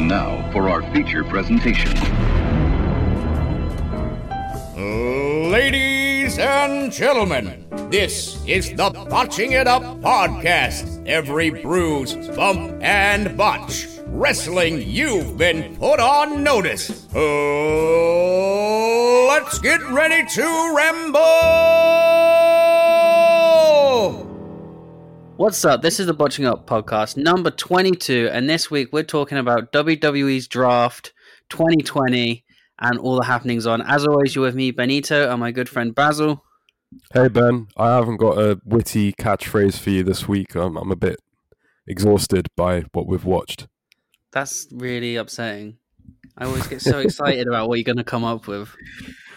And now for our feature presentation. Ladies and gentlemen, this is the Botching It Up podcast. Every bruise, bump, and botch. Wrestling, you've been put on notice. Oh, let's get ready to ramble! What's up? This is the Botching Up podcast, number 22, and this week we're talking about WWE's draft 2020 and all the happenings on. As always, you're with me, Benito, and my good friend Basil. Hey Ben, I haven't got a witty catchphrase for you this week. I'm, I'm a bit exhausted by what we've watched. That's really upsetting. I always get so excited about what you're going to come up with.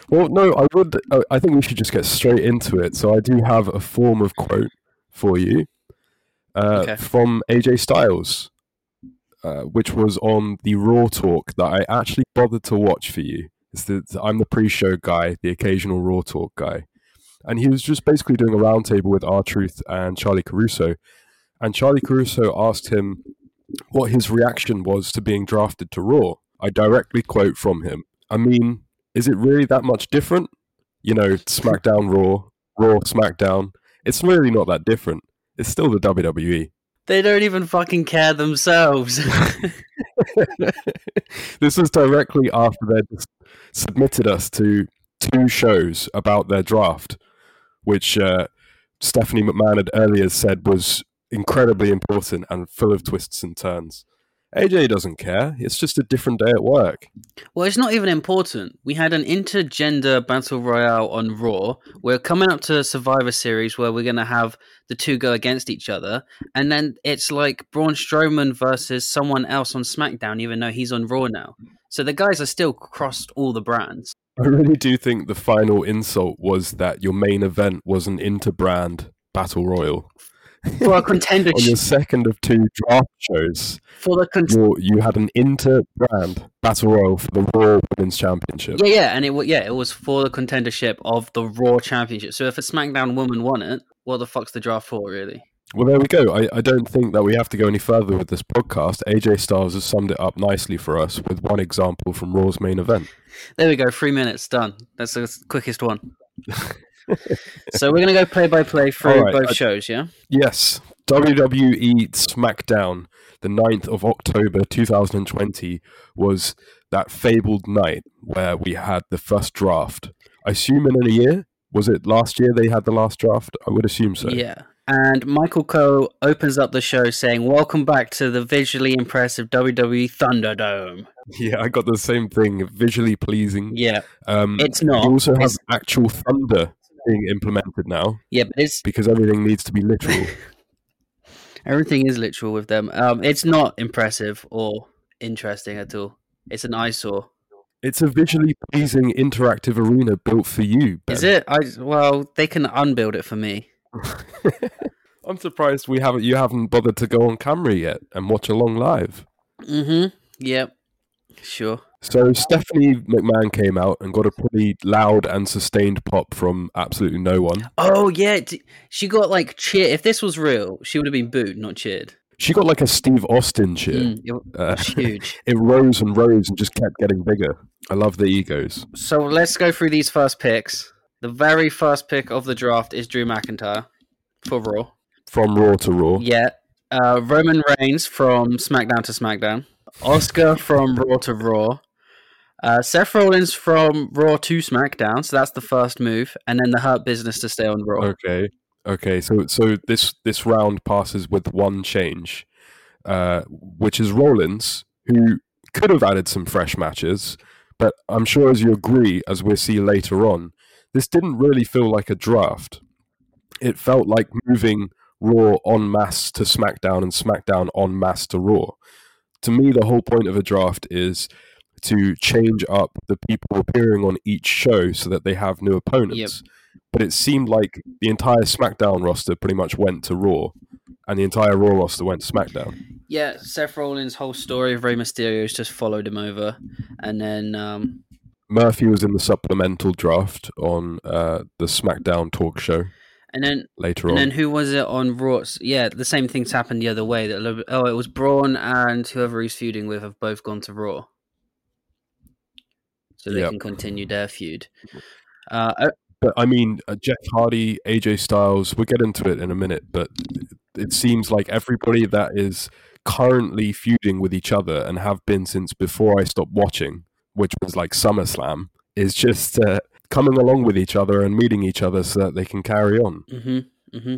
Well, no, I would. I- I think we should just get straight into it. So I do have a form of quote for you uh, Okay. from AJ Styles, uh, which was on the Raw talk that I actually bothered to watch for you. It's the, I'm the pre-show guy, the occasional Raw talk guy, and he was just basically doing a roundtable with R Truth and Charly Caruso, and Charly Caruso asked him what his reaction was to being drafted to Raw. I directly quote from him. I mean, is it really that much different? You know, SmackDown, Raw, Raw, SmackDown. It's really not that different. It's still the. WWE. They don't even fucking care themselves. this was directly after they submitted us to two shows about their draft, which uh, Stephanie McMahon had earlier said was incredibly important and full of twists and turns. AJ doesn't care. It's just a different day at work. well, it's not even important. We had an intergender battle royale on Raw. We're coming up to Survivor Series where we're going to have the two go against each other. And then it's like Braun Strowman versus someone else on SmackDown, even though he's on Raw now. So the guys are still crossed all the brands. I really do think the final insult was that your main event was an interbrand battle royal. For a contender, On your second of two draft shows, for the con- you you had an interbrand battle royal for the Raw Women's Championship. yeah, yeah, and it wa- yeah, it was for the contendership of the Raw Championship. So if a SmackDown woman won it, what the fuck's the draft for, really? Well, there we go. I, I don't think that we have to go any further with this podcast. AJ Styles has summed it up nicely for us with one example from Raw's main event. There we go, three minutes done. That's the quickest one. so we're gonna go play by play through right, both I- shows, yeah. Yes, WWE SmackDown, the 9th of October 2020, was that fabled night where we had the first draft. I assume in a year? Was it last year they had the last draft? I would assume so. Yeah. And Michael Cole opens up the show saying, "Welcome back to the visually impressive WWE Thunderdome." Yeah, I got the same thing. Visually pleasing. Yeah, Um, it's not. you also have It's- actual thunder being implemented now yeah, but it's because everything needs to be literal. everything is literal with them. Um, it's not impressive or interesting at all. It's an eyesore. it's a visually pleasing interactive arena built for you. Ben. Is it? I well, they can unbuild it for me. I'm surprised we haven't. You haven't bothered to go on camera yet and watch along live. Mm-hmm. Yep. Sure. So Stephanie McMahon came out and got a pretty loud and sustained pop from absolutely no one. Oh yeah, she got like cheer. If this was real, she would have been booed, not cheered. She got like a Steve Austin cheer. Mm, it Uh, huge. it rose and rose and just kept getting bigger. I love the egos. So let's go through these first picks. The very first pick of the draft is Drew McIntyre for Raw. From Raw to Raw. Yeah. Uh, Roman Reigns from SmackDown to SmackDown. Asuka from Raw to Raw. Uh, Seth Rollins from Raw to SmackDown. So that's the first move, and then the Hurt Business to stay on Raw. Okay. Okay. So so this this round passes with one change, uh, which is Rollins, who could have added some fresh matches, but I'm sure as you agree, as we'll see later on, this didn't really feel like a draft. It felt like moving Raw en masse to SmackDown and SmackDown en masse to Raw. To me, the whole point of a draft is to change up the people appearing on each show so that they have new opponents. But it seemed like the entire SmackDown roster pretty much went to Raw, and the entire Raw roster went to SmackDown. Yeah, Seth Rollins' whole story of Rey Mysterio's just followed him over, and then um, Murphy was in the supplemental draft on uh, the SmackDown talk show. And then later and on. And then who was it on Raw? Yeah, the same things happened the other way. That oh, it was Braun and whoever he's feuding with have both gone to Raw, so they Yep. can continue their feud. Uh, But I mean, uh, Jeff Hardy, AJ Styles, we'll get into it in a minute, but it seems like everybody that is currently feuding with each other and have been since before I stopped watching, which was like SummerSlam, is just uh, coming along with each other and meeting each other so that they can carry on. hmm hmm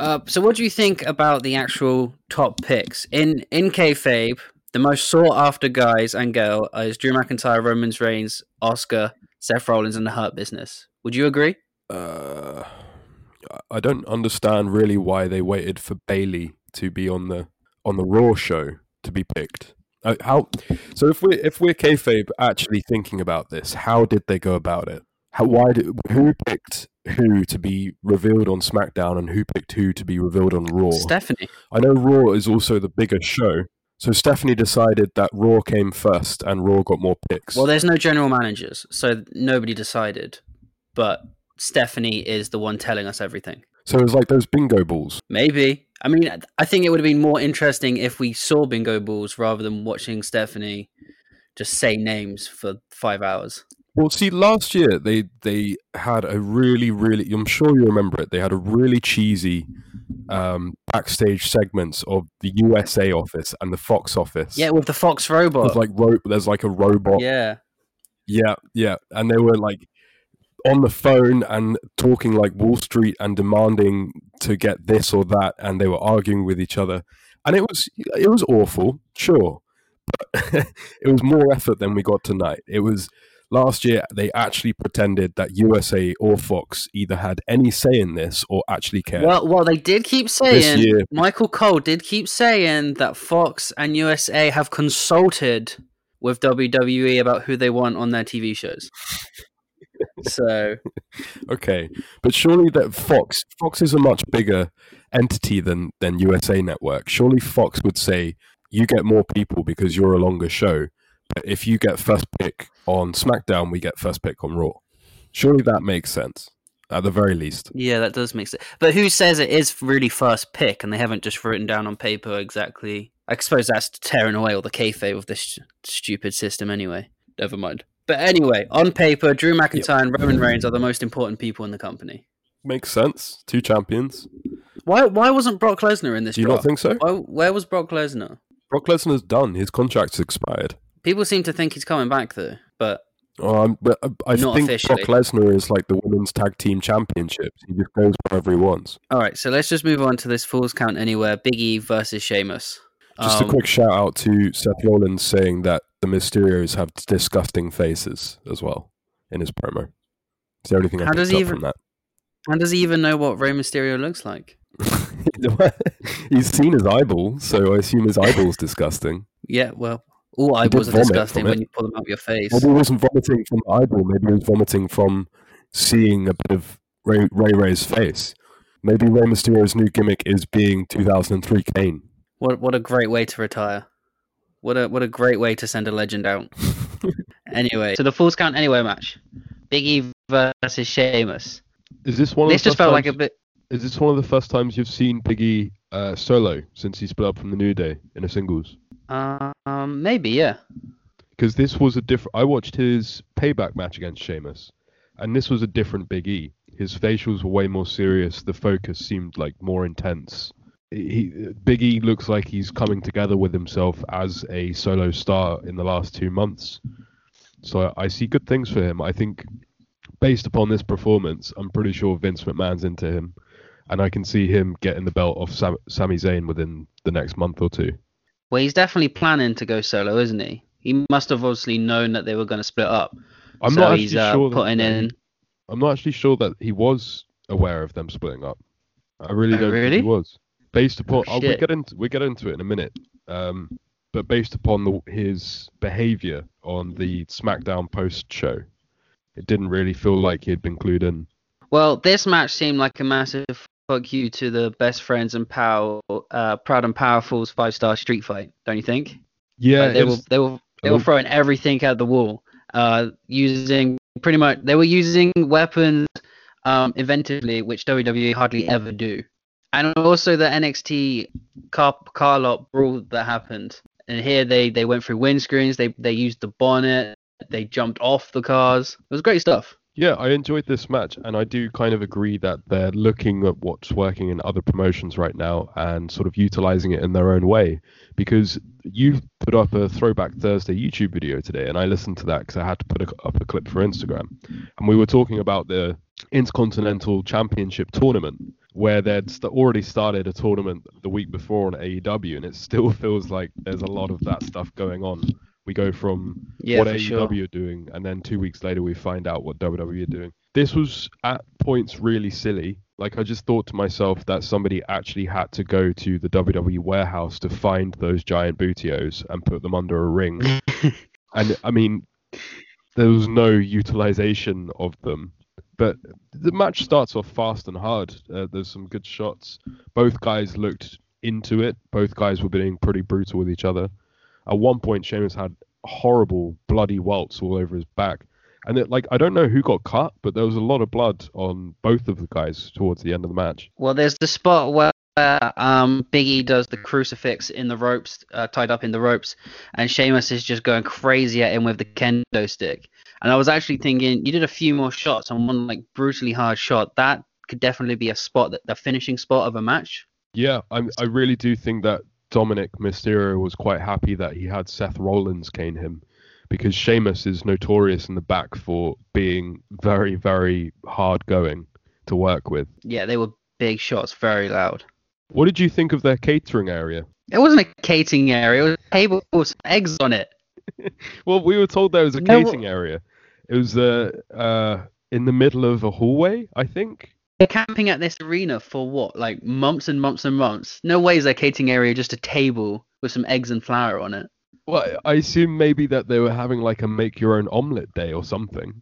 Uh, so, what do you think about the actual top picks in in kayfabe? The most sought after guys and girl is Drew McIntyre, Roman Reigns, Asuka, Seth Rollins, and the Hurt Business. Would you agree? Uh, I don't understand really why they waited for Bayley to be on the on the Raw show to be picked. Uh, how? So if we if we're kayfabe actually thinking about this, how did they go about it? How? Why did who picked who to be revealed on SmackDown and who picked who to be revealed on Raw? Stephanie. I know Raw is also the bigger show, so Stephanie decided that Raw came first and Raw got more picks. Well, there's no general managers, so nobody decided. But Stephanie is the one telling us everything. so it was like those bingo balls. Maybe. I mean, I think it would have been more interesting if we saw bingo balls rather than watching Stephanie just say names for five hours. Well, see, last year they they had a really, really. I'm sure you remember it. They had a really cheesy um, backstage segments of the USA office and the Fox office. Yeah, with the Fox robot. There's like ro- there's like a robot. yeah. yeah, yeah, and they were like on the phone and talking like Wall Street and demanding to get this or that, and they were arguing with each other, and it was it was awful, sure, but it was more effort than we got tonight. It was last year they actually pretended that USA or Fox either had any say in this or actually cared. Well, well, they did keep this saying. year, Michael Cole did keep saying that Fox and USA have consulted with WWE about who they want on their TV shows. so okay, but surely that Fox Fox is a much bigger entity than than USA Network. Surely Fox would say you get more people because you're a longer show. If you get first pick on SmackDown, we get first pick on Raw. Surely that makes sense at the very least. yeah, that does make sense. But who says it is really first pick, and they haven't just written down on paper exactly? I suppose that's tearing away all the kayfabe of this stupid system, anyway. Never mind. But anyway, on paper, Drew McIntyre and Roman Reigns are the most important people in the company. Makes sense. Two champions. Why? Why wasn't Brock Lesnar in this? Do you draft? not think so? Why, where was Brock Lesnar? Brock Lesnar's done. His contract's expired. People seem to think he's coming back though, but Um, but I- Not think officially. Brock Lesnar is like the women's tag team championships. He just goes wherever he wants. all right. So let's just move on to this Falls Count Anywhere: Big E versus Sheamus. Just Um, a quick shout out to Seth Rollins saying that the Mysterios have disgusting faces as well in his promo. Is there anything I How picked does he up even- from that? And does he even know what Rey Mysterio looks like? He's seen his eyeball, so I assume his eyeball's disgusting. Yeah, well, all eyeballs are disgusting when you pull them out of your face. Maybe he wasn't vomiting from the eyeball. Maybe he was vomiting from seeing a bit of Ray Ray Ray's face. Maybe Rey Mysterio's new gimmick is being 2003 Kane. What what a great way to retire. What a what a great way to send a legend out. anyway, so the Falls Count Anywhere match: Big E versus Sheamus. Is this one? Of This the just first felt like a times- bit. Is this one of the first times you've seen Biggie uh, solo since he split up from the New Day in a singles? Um, maybe yeah. Because this was a different. I watched his payback match against Sheamus, and this was a different Big E. His facials were way more serious. The focus seemed like more intense. He, Big E looks like he's coming together with himself as a solo star in the last two months. So I see good things for him. I think, based upon this performance, I'm pretty sure Vince McMahon's into him, and I can see him getting the belt off Sam, Sami Zayn within the next month or two. Well, he's definitely planning to go solo, isn't he? He must have obviously known that they were going to split up. I'm so not he's actually uh, sure that- putting that he- in. I'm not actually sure that he was aware of them splitting up. I really Oh, don't think he was. Based upon, Oh, oh, we get into we get into it in a minute. Um, but based upon the, his behavior on the SmackDown post show, it didn't really feel like he had been clued in. Well, this match seemed like a massive fuck you to the best friends and power, uh, proud and powerful's five star street fight. Don't you think? Yeah, Like, they it were they were they were little- throwing everything at the wall, uh, using pretty much they were using weapons um, inventively, which WWE hardly ever do. And also the NXT car car lot brawl that happened. And here they they went through windscreens. They they used the bonnet. They jumped off the cars. It was great stuff. Yeah, I enjoyed this match, and I do kind of agree that they're looking at what's working in other promotions right now and sort of utilizing it in their own way. Because you put up a Throwback Thursday YouTube video today, and I listened to that because I had to put a, up a clip for Instagram, and we were talking about the Intercontinental Championship tournament, where they'd st- already started a tournament the week before on AEW, and it still feels like there's a lot of that stuff going on we go from Yeah, what AEW sure. are doing, and then two weeks later we find out what WWE are doing. This was at points really silly. Like I just thought to myself that somebody actually had to go to the WWE warehouse to find those giant bootios and put them under a ring. and I mean, there was no utilization of them. But the match starts off fast and hard. Uh, there's some good shots. Both guys looked into it. Both guys were being pretty brutal with each other. At one point, Sheamus had horrible bloody welts all over his back, and it, like I don't know who got cut, but there was a lot of blood on both of the guys towards the end of the match. Well, there's the spot where um, Big E does the crucifix in the ropes, uh, tied up in the ropes, and Sheamus is just going crazy at him with the kendo stick. And I was actually thinking, you did a few more shots on one like brutally hard shot. That could definitely be a spot that the finishing spot of a match. Yeah, I I really do think that Dominic Mysterio was quite happy that he had Seth Rollins cane him, because Sheamus is notorious in the back for being very very hard going to work with. Yeah, they were big shots, very loud. What did you think of their catering area? It wasn't a catering area. It was a table with some eggs on it. Well, we were told there was a No, catering area. It was uh, uh, in the middle of a hallway, I think. They're camping at this arena for what? Like months and months and months. No way is their catering area just a table with some eggs and flour on it. Well, I assume maybe that they were having like a make your own omelette day or something.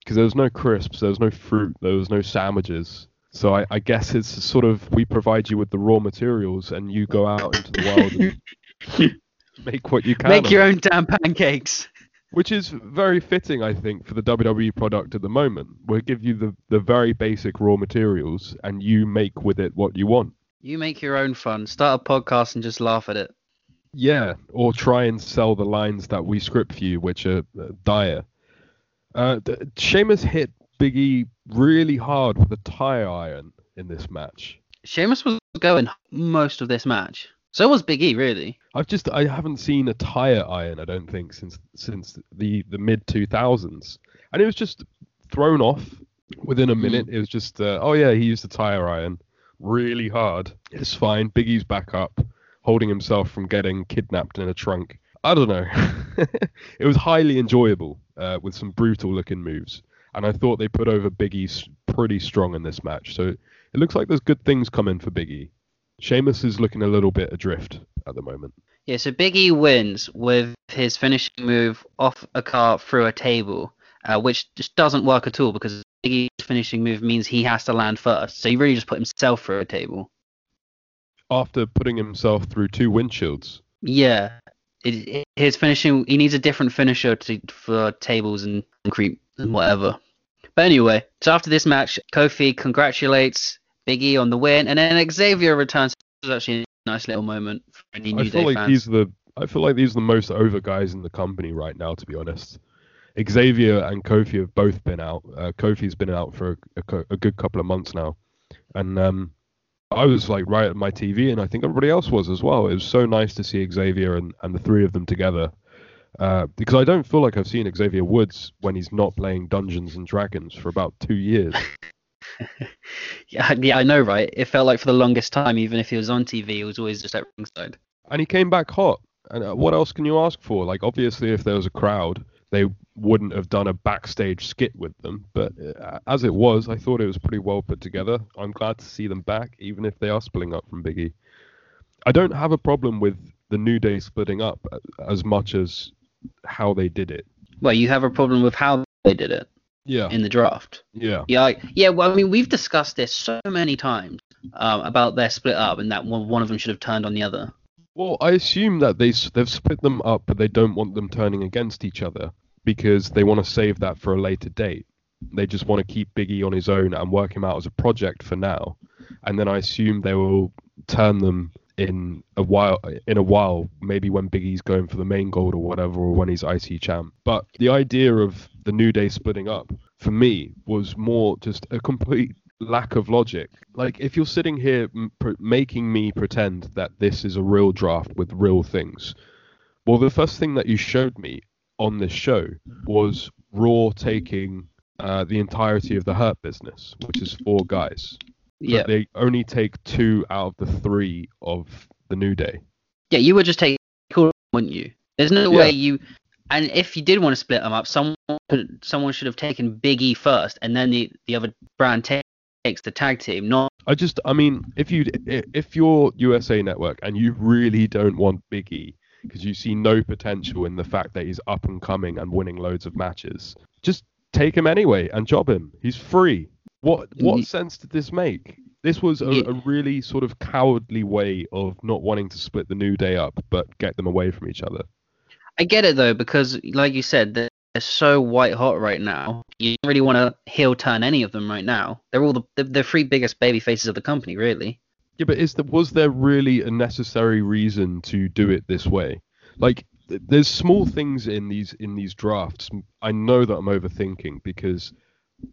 Because there was no crisps, there was no fruit, there was no sandwiches. So I, I guess it's sort of we provide you with the raw materials and you go out into the world and make what you can. Make your own damn pancakes. Which is very fitting, I think, for the WWE product at the moment. We'll give you the, the very basic raw materials and you make with it what you want. You make your own fun. Start a podcast and just laugh at it. Yeah, or try and sell the lines that we script for you, which are uh, dire. Uh, Sheamus hit Big E really hard with a tire iron in this match. Sheamus was going most of this match. So was Big E, really. I've just I haven't seen a tire iron I don't think since since the the mid 2000s, and it was just thrown off within a minute. It was just uh, oh yeah he used a tire iron really hard. It's fine. Big E's back up, holding himself from getting kidnapped in a trunk. I don't know. it was highly enjoyable uh, with some brutal looking moves, and I thought they put over Big E pretty strong in this match. So it looks like there's good things coming for Big E. Sheamus is looking a little bit adrift at the moment. Yeah, so Big E wins with his finishing move off a car through a table, uh, which just doesn't work at all because Big E's finishing move means he has to land first. So he really just put himself through a table. After putting himself through two windshields. Yeah, it, it- his finishing. He needs a different finisher to, for tables and concrete and whatever. But anyway, so after this match, Kofi congratulates Big E on the win, and then Xavier returns. It was actually a nice little moment for any New I feel Day like fans. these are the I feel like these are the most over guys in the company right now, to be honest. Xavier and Kofi have both been out. Uh, Kofi's been out for a, a a good couple of months now, and um, I was like right at my TV, and I think everybody else was as well. It was so nice to see Xavier and, and the three of them together, uh, because I don't feel like I've seen Xavier Woods when he's not playing Dungeons and Dragons for about two years. Yeah, yeah, I know, right? It felt like for the longest time, even if he was on TV, he was always just at ringside. and he came back hot. And uh, what else can you ask for? Like, obviously, if there was a crowd, they wouldn't have done a backstage skit with them. But uh, as it was, I thought it was pretty well put together. I'm glad to see them back, even if they are splitting up from Biggie. I don't have a problem with the New Day splitting up uh, as much as how they did it. Well, you have a problem with how they did it Yeah, in the draft. yeah, Yeah, yeah. Well, I mean, we've discussed this so many times um, about their split up, and that one, one of them should have turned on the other. Well, I assume that they they've split them up, but they don't want them turning against each other because they want to save that for a later date. they just want to keep Biggie on his own and work him out as a project for now, and then I assume they will turn them in a while in a while maybe when Big E's going for the main gold or whatever or when he's IC champ but the idea of the new day splitting up for me was more just a complete lack of logic like if you're sitting here m- pr- making me pretend that this is a real draft with real things well the first thing that you showed me on this show was raw taking uh, the entirety of the hurt business which is four guys but Yeah, they only take two out of the three of the New Day. yeah, you would just take all, wouldn't you? There's no Yeah. way you. And if you did want to split them up, someone someone should have taken Big E first, and then the the other brand takes the tag team. Not I just, I mean, if you if you're USA Network and you really don't want Big E because you see no potential in the fact that he's up and coming and winning loads of matches, just take him anyway and job him. He's free. What what sense did this make? This was a, a really sort of cowardly way of not wanting to split the New Day up, but get them away from each other. I get it though, because like you said, they're, so white hot right now. You don't really want to heel turn any of them right now. They're all the they're the three biggest baby faces of the company, really. Yeah, but is the, was there really a necessary reason to do it this way? Like, th- there's small things in these in these drafts. I know that I'm overthinking because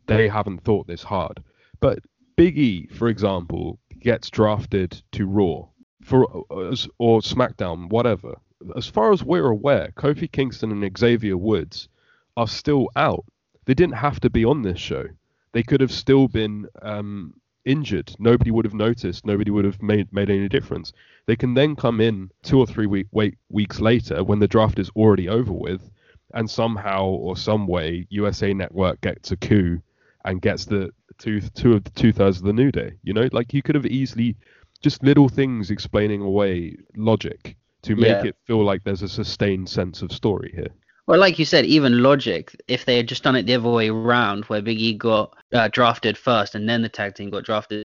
they haven't thought this hard. But Big E, for example, gets drafted to Raw for uh, or SmackDown, whatever. As far as we're aware, Kofi Kingston and Xavier Woods are still out. They didn't have to be on this show. They could have still been um, injured. Nobody would have noticed. Nobody would have made made any difference. They can then come in two or three week, wait, weeks later when the draft is already over with, and somehow or some way USA Network gets a coup and gets the two two of the two thirds of the New Day. You know, like you could have easily just little things explaining away logic to make Yeah. it feel like there's a sustained sense of story here. Well, like you said, even logic, if they had just done it the other way around, where Big E got uh, drafted first and then the tag team got drafted,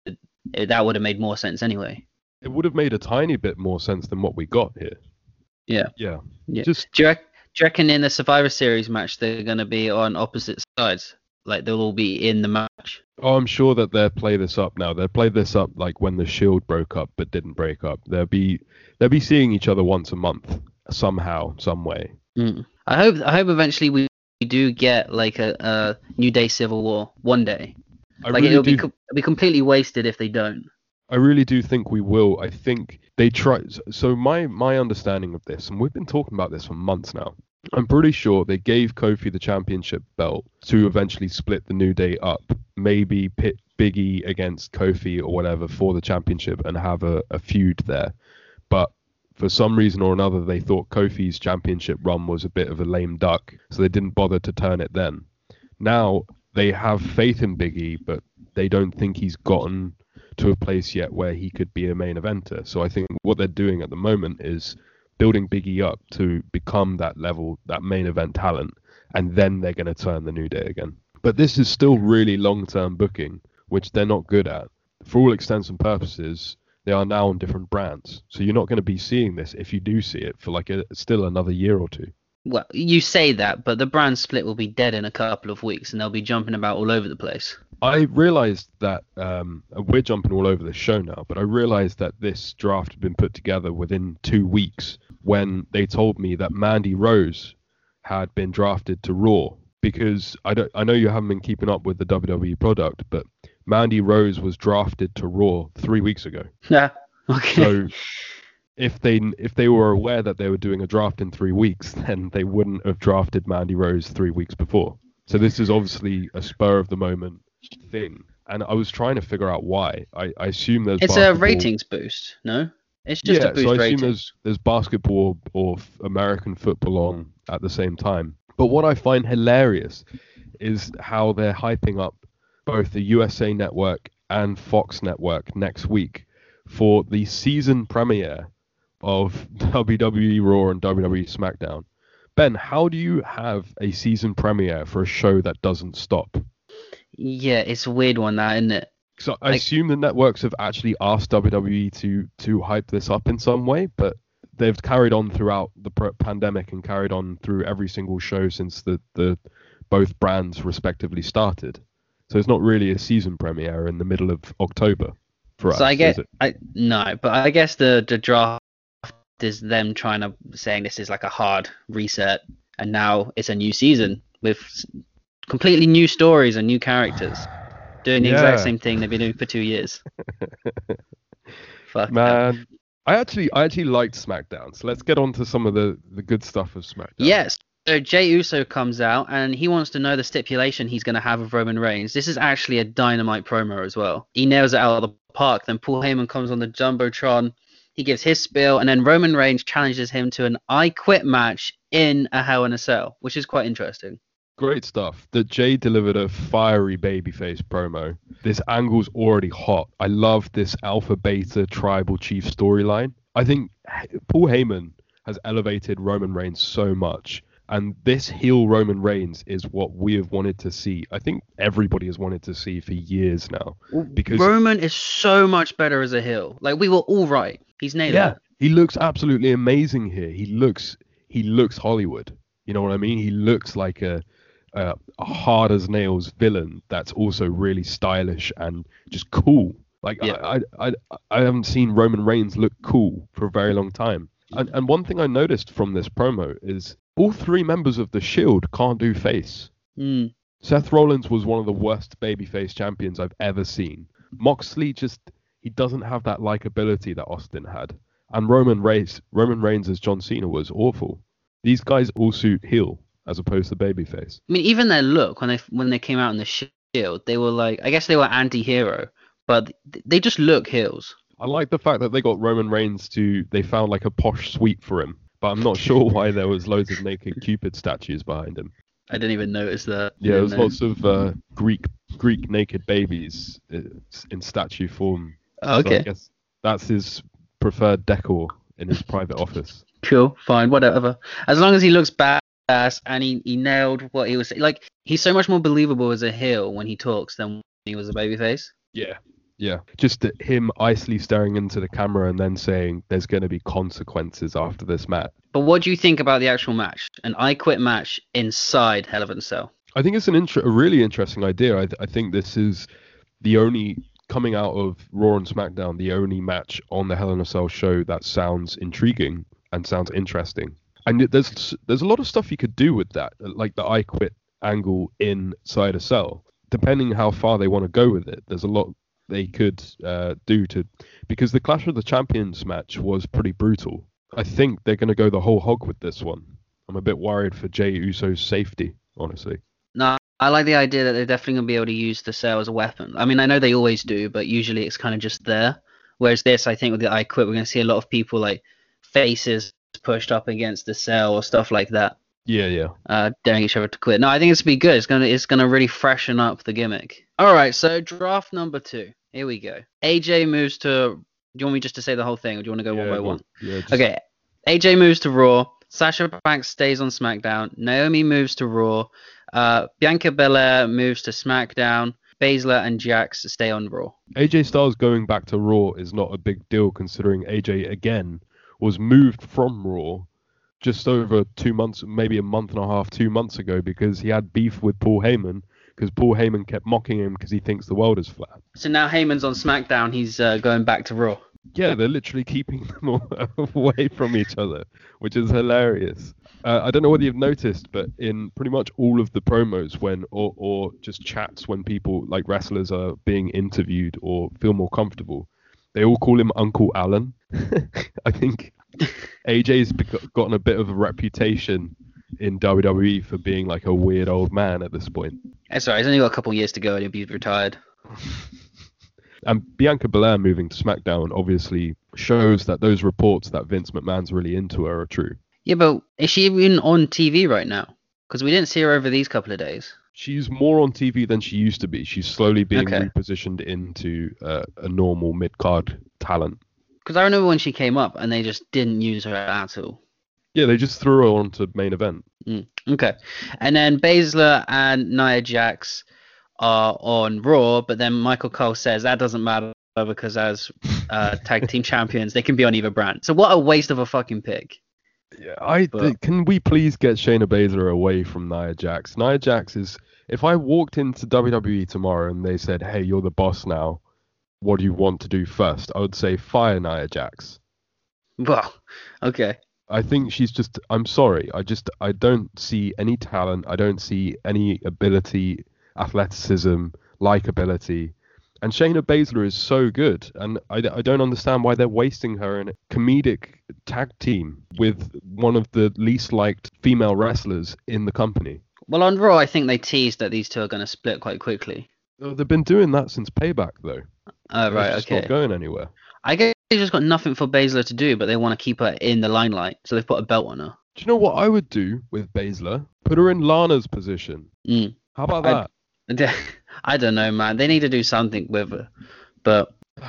that would have made more sense anyway. It would have made a tiny bit more sense than what we got here. Yeah. Yeah. Yeah. Just Do you, rec- do you reckon in the Survivor Series match they're going to be on opposite sides? Like they'll all be in the match? Oh, I'm sure that they'll play this up now. They'll play this up like when the Shield broke up but didn't break up. They'll be they'll be seeing each other once a month somehow, some way. Mm. I hope I hope eventually we, do get like a, a New Day Civil War one day. I like really it'll do. be co- it'll be completely wasted if they don't. I really do think we will. I think they try. So my my understanding of this, and we've been talking about this for months now. I'm pretty sure they gave Kofi the championship belt to eventually split the New Day up, maybe pit Biggie against Kofi or whatever for the championship and have a, a feud there. But for some reason or another, they thought Kofi's championship run was a bit of a lame duck, so they didn't bother to turn it then. Now they have faith in Biggie, but they don't think he's gotten to a place yet where he could be a main eventer. So I think what they're doing at the moment is building Biggie up to become that level, that main event talent, and then they're going to turn the New Day again. But this is still really long term booking, which they're not good at. For all extents and purposes, they are now on different brands. So you're not going to be seeing this if you do see it for like a, still another year or two. Well, you say that, but the brand split will be dead in a couple of weeks, and they'll be jumping about all over the place. I realized that um, we're jumping all over the show now, but I realized that this draft had been put together within two weeks when they told me that Mandy Rose had been drafted to Raw. Because I don't, I know you haven't been keeping up with the WWE product, but Mandy Rose was drafted to Raw three weeks ago. Yeah. Okay. So if they if they were aware that they were doing a draft in three weeks, then they wouldn't have drafted Mandy Rose three weeks before. So this is obviously a spur of the moment thing, and I was trying to figure out why. I, I assume there's it's a ratings boost, no? It's just yeah, so I assume there's there's basketball or f- American football on at the same time. But what I find hilarious is how they're hyping up both the USA Network and Fox Network next week for the season premiere of WWE Raw and WWE SmackDown. Ben, how do you have a season premiere for a show that doesn't stop? Yeah, it's a weird one, that isn't it? So I Like- assume the networks have actually asked WWE to to hype this up in some way, but they've carried on throughout the pandemic and carried on through every single show since the the both brands respectively started. So it's not really a season premiere in the middle of October for us. So I get. I no, but I guess the the draft is them trying to saying this is like a hard reset, and now it's a new season with completely new stories and new characters doing the exact same thing they've been doing for two years. Fuck. Man, I actually I actually liked SmackDown. So let's get on to some of the the good stuff of SmackDown. Yes. So Jay Uso comes out and he wants to know the stipulation he's going to have with Roman Reigns. This is actually a dynamite promo as well. He nails it out of the park. Then Paul Heyman comes on the jumbotron. He gives his spiel, and then Roman Reigns challenges him to an I Quit match in a Hell in a Cell, which is quite interesting. Great stuff. That Jay delivered a fiery babyface promo. This angle's already hot. I love this alpha beta tribal chief storyline. I think Paul Heyman has elevated Roman Reigns so much. And this heel Roman Reigns is what we have wanted to see. I think everybody has wanted to see for years now. Because Roman is so much better as a heel. Like we were all right. He's nailed yeah, it. he looks absolutely amazing here. He looks he looks Hollywood. You know what I mean? He looks like a a, a hard as nails villain that's also really stylish and just cool. Like Yeah. I, I I I haven't seen Roman Reigns look cool for a very long time. And and one thing I noticed from this promo is all three members of the Shield can't do face. Mm. Seth Rollins was one of the worst babyface champions I've ever seen. Moxley just he doesn't have that likability that Austin had. And Roman Reigns Roman Reigns as John Cena was awful. These guys all suit heel as opposed to babyface. I mean, even their look when they when they came out in the Shield, they were like, I guess they were anti-hero, but they just look heels. I like the fact that they got Roman Reigns to they found like a posh suite for him, but I'm not sure why there was loads of naked Cupid statues behind him. I didn't even notice that. Yeah, Didn't there's know. lots of uh, Greek Greek naked babies uh, in statue form. Oh, So I okay, guess that's his preferred decor in his private office. cool, fine, whatever. As long as he looks badass and he, he nailed what he was saying. Like he's so much more believable as a heel when he talks than when he was a babyface. Yeah. Yeah. Just that him icily staring into the camera and then saying there's going to be consequences after this match. But what do you think about the actual match? An I Quit match inside Hell in a Cell. I think it's an inter- a really interesting idea. I, th- I think this is the only coming out of Raw and SmackDown, the only match on the Hell in a Cell show that sounds intriguing and sounds interesting. And there's there's a lot of stuff you could do with that, like the I Quit angle inside a cell. Depending how far they want to go with it, there's a lot they could uh, do to because the Clash of the Champions match was pretty brutal. I think they're going to go the whole hog with this one. I'm a bit worried for Jay Uso's safety, honestly. No, I like the idea that they're definitely going to be able to use the cell as a weapon. I mean, I know they always do, but usually it's kind of just there. Whereas this, I think with the I Quit, we're going to see a lot of people like faces pushed up against the cell or stuff like that, Yeah, yeah. uh, daring each other to quit. No, I think it's gonna be good. It's gonna it's gonna really freshen up the gimmick. All right, so draft number two. Here we go. AJ moves to. Do you want me just to say the whole thing, or do you want to go one by one? Yeah, just- Okay. AJ moves to Raw. Sasha Banks stays on SmackDown. Naomi moves to Raw. Uh, Bianca Belair moves to SmackDown. Baszler and Jax stay on Raw. AJ Styles going back to Raw is not a big deal considering AJ again was moved from Raw just over two months, maybe a month and a half, two months ago because he had beef with Paul Heyman because Paul Heyman kept mocking him because he thinks the world is flat. So now Heyman's on SmackDown. He's uh, going back to Raw. Yeah, they're literally keeping them all away from each other, which is hilarious. Uh, I don't know whether you've noticed, but in pretty much all of the promos, when or or just chats when people like wrestlers are being interviewed or feel more comfortable, they all call him Uncle Alan. I think AJ's gotten a bit of a reputation in WWE for being like a weird old man at this point. That's all right. He's only got a couple years to go and he'll be retired. And Bianca Belair moving to SmackDown obviously shows that those reports that Vince McMahon's really into her are true. Yeah, but is she even on TV right now? Because we didn't see her over these couple of days. She's more on TV than she used to be. She's slowly being Okay. repositioned into uh, a normal mid card talent. Because I remember when she came up and they just didn't use her at all. Yeah, they just threw her onto main event. Mm, okay. And then Baszler and Nia Jax are on Raw, but then Michael Cole says that doesn't matter because as uh, tag team champions, they can be on either brand. So what a waste of a fucking pick. Yeah, I But- can we please get Shayna Baszler away from Nia Jax? Nia Jax is if I walked into WWE tomorrow and they said, "Hey, you're the boss now. What do you want to do first? I would say fire Nia Jax. Well, okay. I think she's just I'm sorry. I just I don't see any talent. I don't see any ability, athleticism, likability. And Shayna Baszler is so good, and I, I don't understand why they're wasting her in a comedic tag team with one of the least liked female wrestlers in the company. Well, on Raw, I think they teased that these two are going to split quite quickly. Oh, They've been doing that since Payback, though. Oh, It's right, just okay. Not going anywhere. I guess they just got nothing for Baszler to do, but they want to keep her in the limelight, so they've put a belt on her. Do you know what I would do with Baszler? Put her in Lana's position. Mm. How about that? I don't know, man. They need to do something with her, but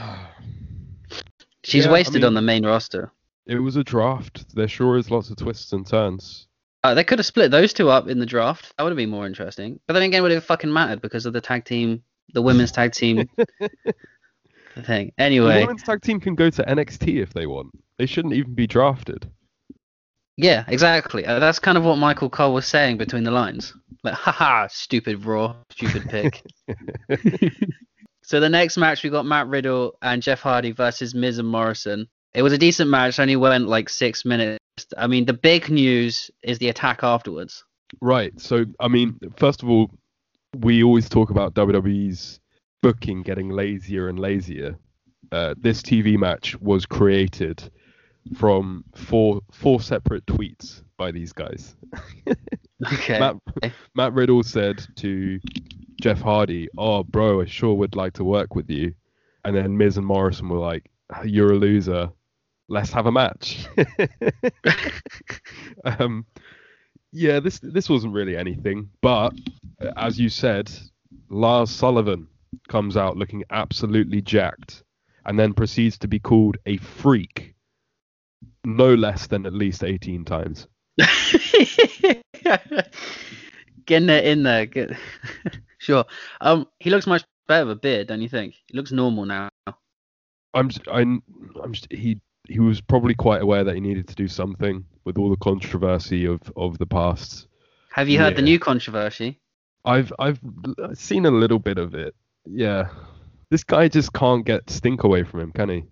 she's Yeah, I wasted on the main roster. It was a draft. There sure is lots of twists and turns. Uh, they could have split those two up in the draft. That would have been more interesting. But then again, would have fucking mattered because of the tag team, the women's tag team thing? Anyway, the women's tag team can go to NXT if they want. They shouldn't even be drafted. Yeah, exactly. Uh, that's kind of what Michael Cole was saying between the lines. Like, haha, stupid Raw, stupid pick. so the next match, we got Matt Riddle and Jeff Hardy versus Miz and Morrison. It was a decent match, only went like six minutes. I mean, the big news is the attack afterwards. Right. So, I mean, first of all, we always talk about WWE's booking getting lazier and lazier. Uh, this TV match was created from four four separate tweets by these guys. Okay. Matt, Matt Riddle said to Jeff Hardy, "Oh, bro, I sure would like to work with you," and then Miz and Morrison were like, "You're a loser. Let's have a match." um, yeah, this this wasn't really anything, but as you said, Lars Sullivan comes out looking absolutely jacked, and then proceeds to be called a freak, no less than at least 18 times. Getting it in there. Get... sure. Um, he looks much better with a beard, don't you think? He looks normal now. I'm I'm I'm he he was probably quite aware that he needed to do something with all the controversy of of the past. Have you heard the new controversy? I've I've seen a little bit of it. Yeah. This guy just can't get stink away from him, can he?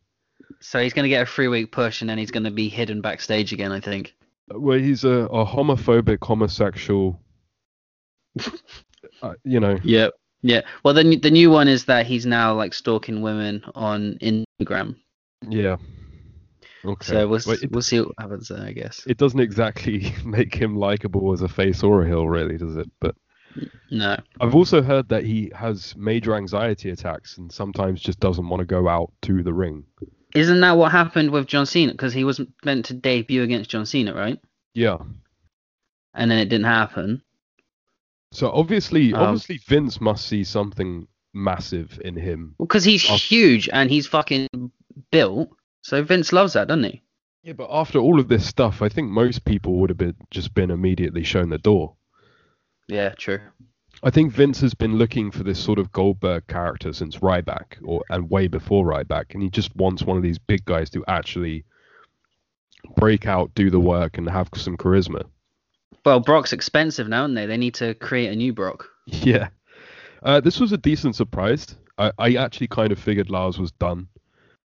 So he's going to get a three week push and then he's going to be hidden backstage again, I think. Well, he's a, a homophobic homosexual. uh, you know, Yep. Yeah. Well, the, the new one is that he's now like stalking women on Instagram. yeah. Okay. So Well, it, we'll see what happens there, I guess. it doesn't exactly make him likable as a face or a heel, really, does it? But No. I've also heard that he has major anxiety attacks and sometimes just doesn't want to go out to the ring. Isn't that what happened with John Cena? Because he was meant to debut against John Cena, right? Yeah. And then it didn't happen. So obviously, Um, obviously Vince must see something massive in him. Well, because he's Oh. huge and he's fucking built. So Vince loves that, doesn't he? Yeah, but after all of this stuff, I think most people would have been just been immediately shown the door. Yeah, true. I think Vince has been looking for this sort of Goldberg character since Ryback, or and way before Ryback, and he just wants one of these big guys to actually break out, do the work, and have some charisma. Well, Brock's expensive now, aren't they? They need to create a new Brock. Yeah. Uh, this was a decent surprise. I, I actually kind of figured Lars was done.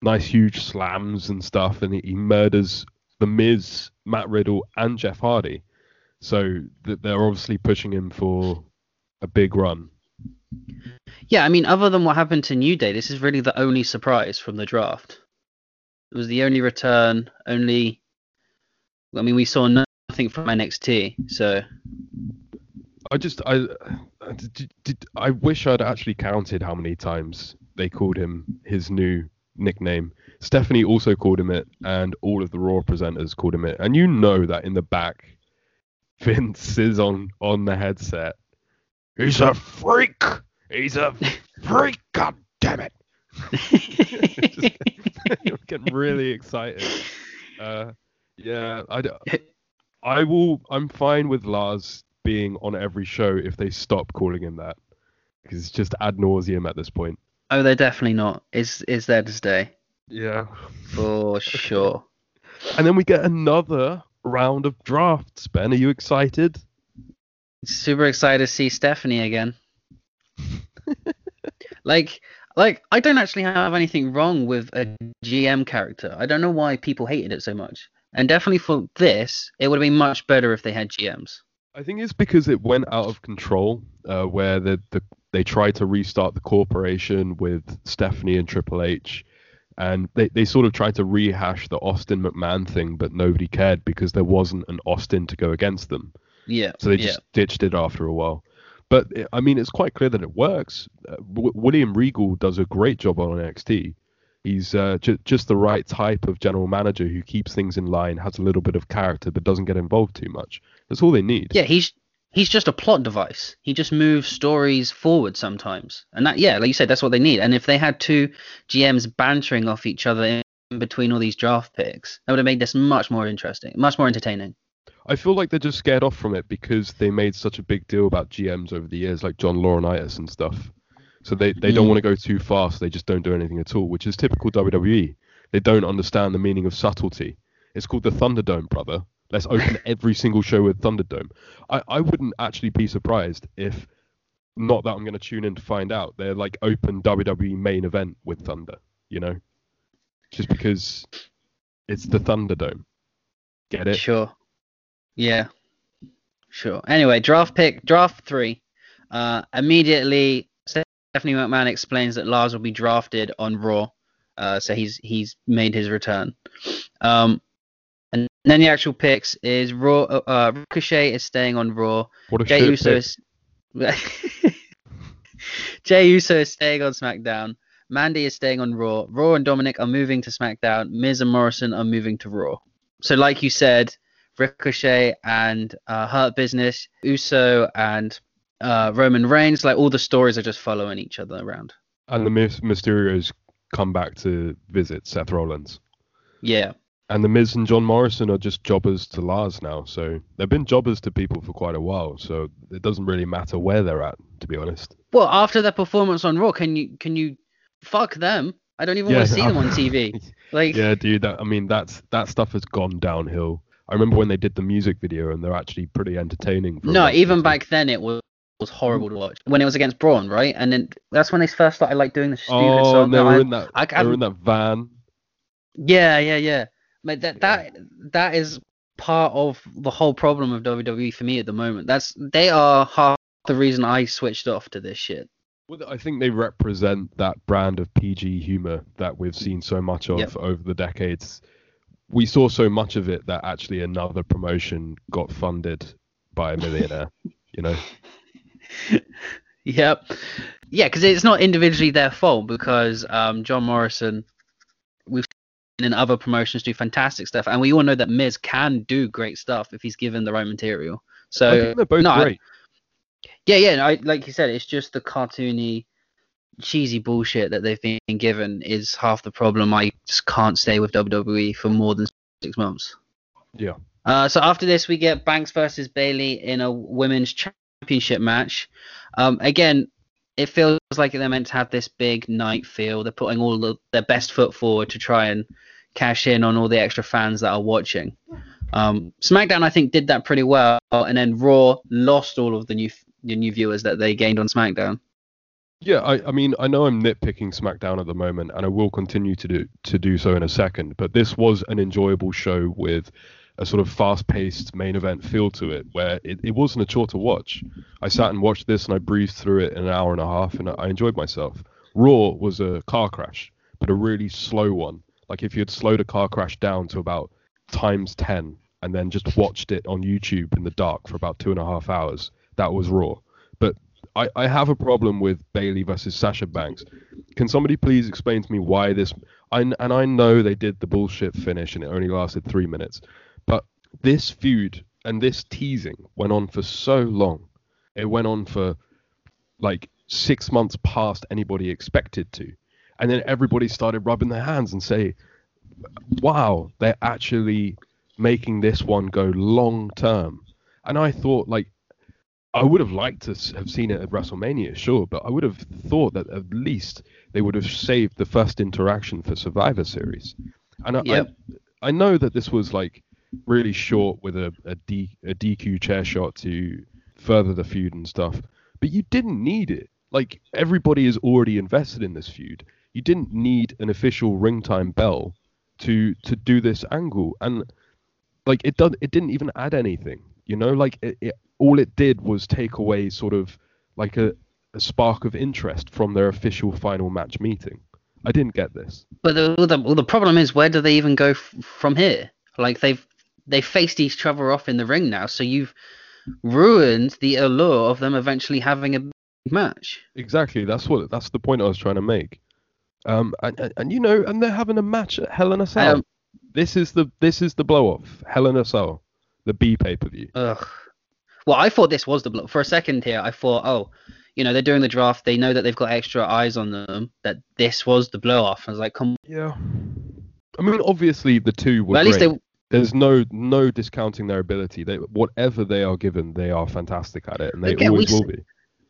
Nice huge slams and stuff, and he, he murders The Miz, Matt Riddle, and Jeff Hardy. So th- they're obviously pushing him for a big run. Yeah, I mean, other than what happened to New Day, this is really the only surprise from the draft. It was the only return, only. I mean, we saw nothing from NXT, so I just I I- did, did, I wish I'd actually counted how many times they called him his new nickname. Stephanie also called him it, and all of the Raw presenters called him it. And you know that in the back, Vince is on on the headset. He's a freak. He's a freak. God damn it! I'm getting really excited. Uh, yeah, I will. I'm fine with Lars being on every show if they stop calling him that, because it's just ad nauseum at this point. oh, they're definitely not. Is is there to stay Yeah. for sure. And then we get another round of drafts. Ben, are you excited? Super excited to see Stephanie again. like, like I don't actually have anything wrong with a GM character. I don't know why people hated it so much. And definitely for this, it would have been much better if they had GMs. I think it's because it went out of control, uh, where the, the they tried to restart the corporation with Stephanie and Triple H, and they, they sort of tried to rehash the Austin McMahon thing, but nobody cared because there wasn't an Austin to go against them. Yeah. So they yeah. just ditched it after a while. But eh, I mean, it's quite clear that it works. Uh, w- William Regal does a great job on NXT. He's uh, ju- just the right type of general manager who keeps things in line, has a little bit of character, but doesn't get involved too much. That's all they need. Yeah, he's he's just a plot device. He just moves stories forward sometimes, and that yeah, like you said, that's what they need. And if they had two GMs bantering off each other in between all these draft picks, that would have made this much more interesting, much more entertaining. I feel like they're just scared off from it because they made such a big deal about GMs over the years, like John Laurinaitis and stuff. So they, they don't Mm. want to go too fast. They just don't do anything at all, which is typical WWE. They don't understand the meaning of subtlety. It's called the Thunderdome, brother. Let's open every single show with Thunderdome. I, I wouldn't actually be surprised if, not that I'm going to tune in to find out, they're like open WWE main event with Thunder, you know? Just because it's the Thunderdome. Get it? Sure. Yeah. Sure. Anyway, draft pick, draft three. Uh, immediately, Stephanie McMahon explains that Lars will be drafted on Raw. Uh, so he's he's made his return. Um, and then the actual picks is Raw. Uh, Ricochet is staying on Raw. What a Jey Uso pick. is Jey Uso is staying on SmackDown. Mandy is staying on Raw. Raw and Dominic are moving to SmackDown. Miz and Morrison are moving to Rey. So, like you said, Ricochet and uh, Hurt Business, Uso and uh, Roman Reigns, like all the stories are just following each other around. And the Mys- Mysterios come back to visit Seth Rollins. Yeah. And the Miz and John Morrison are just jobbers to Lars now. So they've been jobbers to people for quite a while. So it doesn't really matter where they're at, to be honest. Well, after their performance on Raw, can you can you fuck them? I don't even want to see them on TV. Like, yeah, dude. That, I mean, that's that stuff has gone downhill. I remember when they did the music video, and they're actually pretty entertaining. For no, even back then it was was horrible to watch when it was against Braun, right? And then that's when they first started like doing the stupid Oh, song. they were I- in that. I- they were in that van. Yeah, yeah, yeah. But that Yeah. that that is part of the whole problem of WWE for me at the moment. That's they are half the reason I switched off to this shit. Well, I think they represent that brand of PG humor that we've seen so much of Yep. over the decades. We saw so much of it that actually another promotion got funded by a millionaire. you know, Yep. Yeah, because it's not individually their fault because um, John Morrison, we've seen in other promotions do fantastic stuff, and we all know that Miz can do great stuff if he's given the right material. So I think they're both no, I- great. Yeah, yeah. I, like you said, it's just the cartoony, cheesy bullshit that they've been given is half the problem. I just can't stay with WWE for more than six months. Yeah. Uh, so after this, we get Banks versus Bayley in a women's championship match. Um, again, it feels like they're meant to have this big night feel. They're putting all the, their best foot forward to try and cash in on all the extra fans that are watching. Um, SmackDown, I think, did that pretty well, and then Raw lost all of the new the new viewers that they gained on SmackDown. Yeah, I, I mean, I know I'm nitpicking SmackDown at the moment, and I will continue to do to do so in a second. But this was an enjoyable show with a sort of fast-paced main event feel to it, where it, it wasn't a chore to watch. I sat and watched this, and I breezed through it in an hour and a half, and I, I enjoyed myself. Raw was a car crash, but a really slow one. Like if you had slowed a car crash down to about times ten, and then just watched it on YouTube in the dark for about two and a half hours, that was Raw. But I, I have a problem with Bayley versus Sasha Banks. Can somebody please explain to me why this? I, and I know they did the bullshit finish and it only lasted three minutes, but this feud and this teasing went on for so long. It went on for like six months past anybody expected to, and then everybody started rubbing their hands and say, "Wow, they're actually making this one go long term." And I thought like I would have liked to have seen it at WrestleMania, sure, but I would have thought that at least they would have saved the first interaction for Survivor Series. And I, Yep. I, I know that this was like really short with a, a, D, a DQ chair shot to further the feud and stuff. But you didn't need it. Like everybody is already invested in this feud. You didn't need an official ring time bell to to do this angle, and like it does, it didn't even add anything. You know, like it, it all it did was take away sort of like a, a spark of interest from their official final match meeting. I didn't get this. But the, the, well, the problem is, where do they even go f- from here? Like they've they faced each other off in the ring now, so you've ruined the allure of them eventually having a big match. Exactly. That's what. That's the point I was trying to make. Um, and, and, and you know, and they're having a match at Hell in a Cell. Um, this is the this is the blow off. Hell in a Cell, the B pay per view. Ugh. Well, I thought this was the blow. For a second here, I thought, oh, you know, they're doing the draft. They know that they've got extra eyes on them. That this was the blow off. I was like, come. Yeah. I mean, obviously the two were at least great. they. There's no no discounting their ability. They whatever they are given, they are fantastic at it, and they Again, we always will be.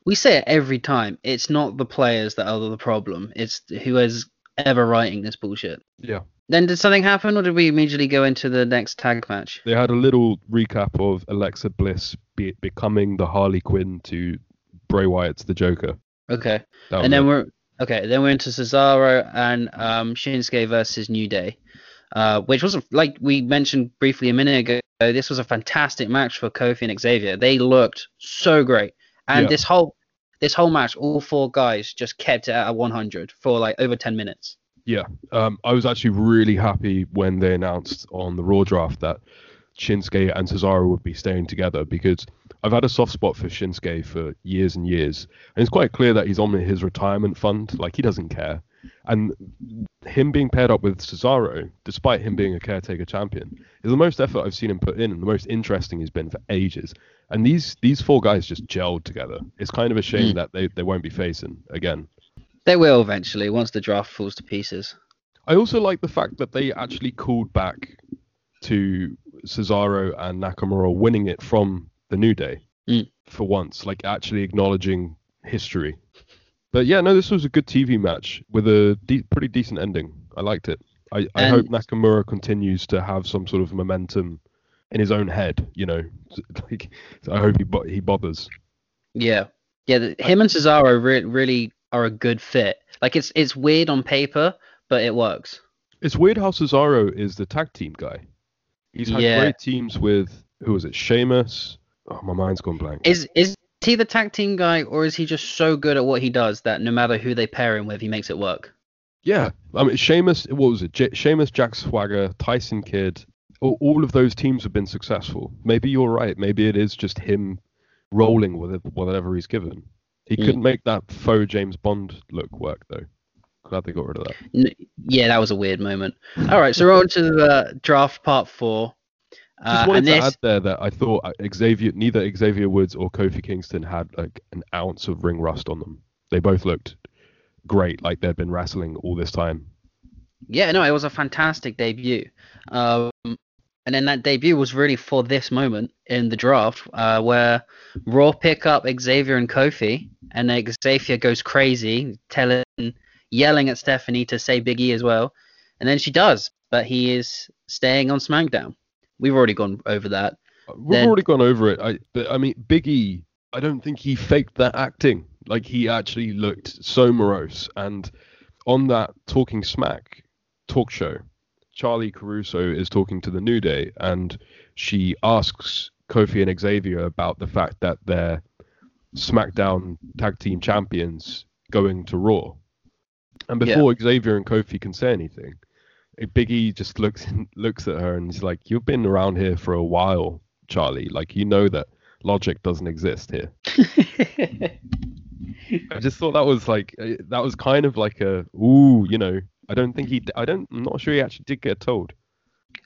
We say it every time. It's not the players that are the problem. It's who is ever writing this bullshit. Yeah. Then did something happen, or did we immediately go into the next tag match? They had a little recap of Alexa Bliss be, becoming the Harley Quinn to Bray Wyatt's the Joker. Okay. That and then it. we're okay. Then we're into Cesaro and um, Shinsuke versus New Day, uh, which was like we mentioned briefly a minute ago. This was a fantastic match for Kofi and Xavier. They looked so great, and Yeah. this whole this whole match, all four guys just kept it at 100 for like over 10 minutes. Yeah, um, I was actually really happy when they announced on the Raw draft that Shinsuke and Cesaro would be staying together because I've had a soft spot for Shinsuke for years and years, and it's quite clear that he's on his retirement fund. Like he doesn't care, and him being paired up with Cesaro, despite him being a caretaker champion, is the most effort I've seen him put in and the most interesting he's been for ages. And these these four guys just gelled together. It's kind of a shame Mm. that they, they won't be facing again. They will eventually once the draft falls to pieces. I also like the fact that they actually called back to Cesaro and Nakamura winning it from the New Day Mm. for once, like actually acknowledging history. But yeah, no, this was a good TV match with a de- pretty decent ending. I liked it. I, I And- hope Nakamura continues to have some sort of momentum in his own head. You know, like I hope he bo- he bothers. Yeah, yeah. The, him and Cesaro re- really are a good fit. Like it's it's weird on paper, but it works. It's weird how Cesaro is the tag team guy. He's had Yeah. great teams with who was it? Sheamus. Oh, my mind's gone blank. Is is he the tag team guy, or is he just so good at what he does that no matter who they pair him with, he makes it work? Yeah, I mean Sheamus. What was it? J- Sheamus, Jack Swagger, Tyson Kidd. All, all of those teams have been successful. Maybe you're right. Maybe it is just him rolling with it, whatever he's given. He Mm. couldn't make that faux James Bond look work though. Glad they got rid of that. Yeah, that was a weird moment. All right, so we're on to the draft part four. Just Uh, wanted and to this, add there that I thought uh, Xavier, neither Xavier Woods or Kofi Kingston had like an ounce of ring rust on them. They both looked great, like they'd been wrestling all this time. yeah, no, it was a fantastic debut. Um, and then that debut was really for this moment in the draft, uh, where Raw pick up Xavier and Kofi, and then Xavier goes crazy, telling, yelling at Stephanie to say Big E as well, and then she does, but he is staying on SmackDown. We've already gone over that. We've Then- already gone over it. I, but I mean, Biggie. I don't think he faked that acting. Like he actually looked so morose. And on that Talking Smack talk show, Charly Caruso is talking to the New Day, and she asks Kofi and Xavier about the fact that they're SmackDown Tag Team Champions going to Raw. And Yeah. before Xavier and Kofi can say anything, Biggie just looks looks at her and he's like, "You've been around here for a while, Charly. Like you know that logic doesn't exist here." I just thought that was like uh, that was kind of like a ooh, you know. I don't think he. I don't. I'm not sure he actually did get told.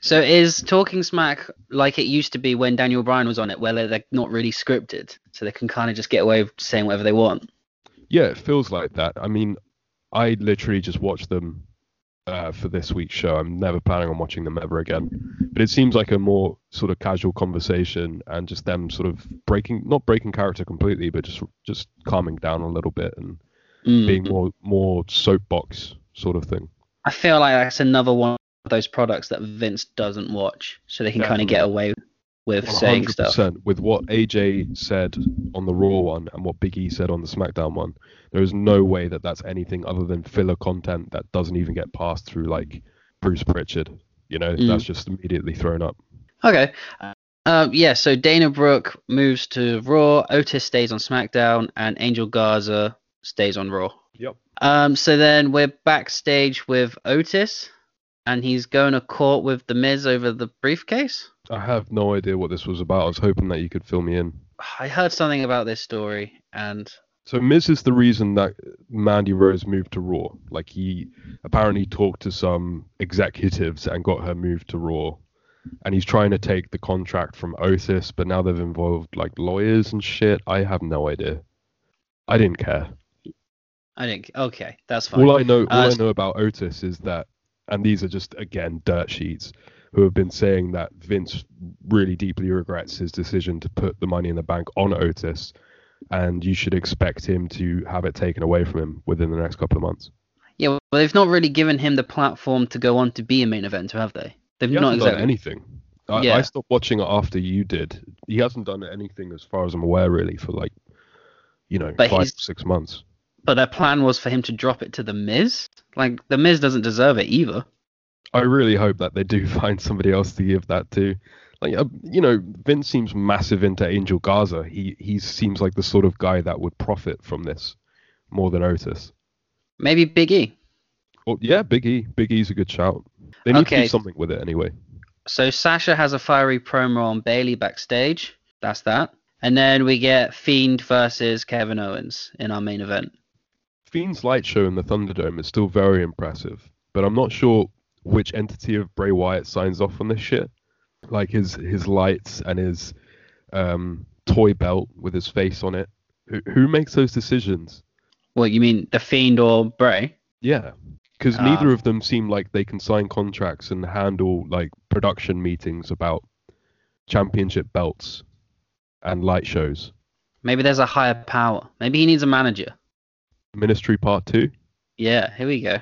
So is Talking Smack like it used to be when Daniel Bryan was on it, where they're they're not really scripted, so they can kind of just get away with saying whatever they want? Yeah, it feels like that. I mean, I literally just watched them uh, for this week's show. I'm never planning on watching them ever again. But it seems like a more sort of casual conversation and just them sort of breaking, not breaking character completely, but just just calming down a little bit and Mm. being more more soapbox sort of thing. I feel like that's another one those products that Vince doesn't watch, so they can kind of get away with saying stuff. with what AJ said on the Raw one and what Big E said on the SmackDown one, there is no way that that's anything other than filler content that doesn't even get passed through like Bruce Pritchard. You know, Mm. that's just immediately thrown up. Okay. Um, yeah, so Dana Brooke moves to Raw, Otis stays on SmackDown, and Angel Garza stays on Raw. Yep. Um, so then we're backstage with Otis, and he's going to court with The Miz over the briefcase. I have no idea what this was about. I was hoping that you could fill me in. I heard something about this story, and So Miz is the reason that Mandy Rose moved to Raw. Like he apparently talked to some executives and got her moved to Raw. And he's trying to take the contract from Otis, but now they've involved like lawyers and shit. I have no idea. I didn't care. I didn't. okay, that's fine. All I know, all Uh, I know about Otis is that, and these are just again dirt sheets, who have been saying that Vince really deeply regrets his decision to put the Money in the Bank on Otis, and you should expect him to have it taken away from him within the next couple of months. Yeah, well, they've not really given him the platform to go on to be a main eventer, have they? They've He not hasn't exactly. done anything. I, Yeah. I stopped watching it after you did. He hasn't done anything, as far as I'm aware, really, for like, you know, But five six months. But their plan was for him to drop it to the Miz. Like the Miz doesn't deserve it either. I really hope that they do find somebody else to give that to. Like, uh, you know, Vince seems massive into Angel Garza. He he seems like the sort of guy that would profit from this more than Otis. Maybe Big E. Well, yeah, Big E. Big E's a good shout. They need to do something with it anyway. So Sasha has a fiery promo on Bayley backstage. That's that. And then we get Fiend versus Kevin Owens in our main event. Fiend's light show in the Thunderdome is still very impressive, but I'm not sure which entity of Bray Wyatt signs off on this shit. Like his his lights and his um, toy belt with his face on it. Who who makes those decisions? Well, you mean, the Fiend or Bray? Yeah, because Ah. neither of them seem like they can sign contracts and handle like production meetings about championship belts and light shows. Maybe there's a higher power. Maybe he needs a manager. Ministry Part Two. Yeah, here we go.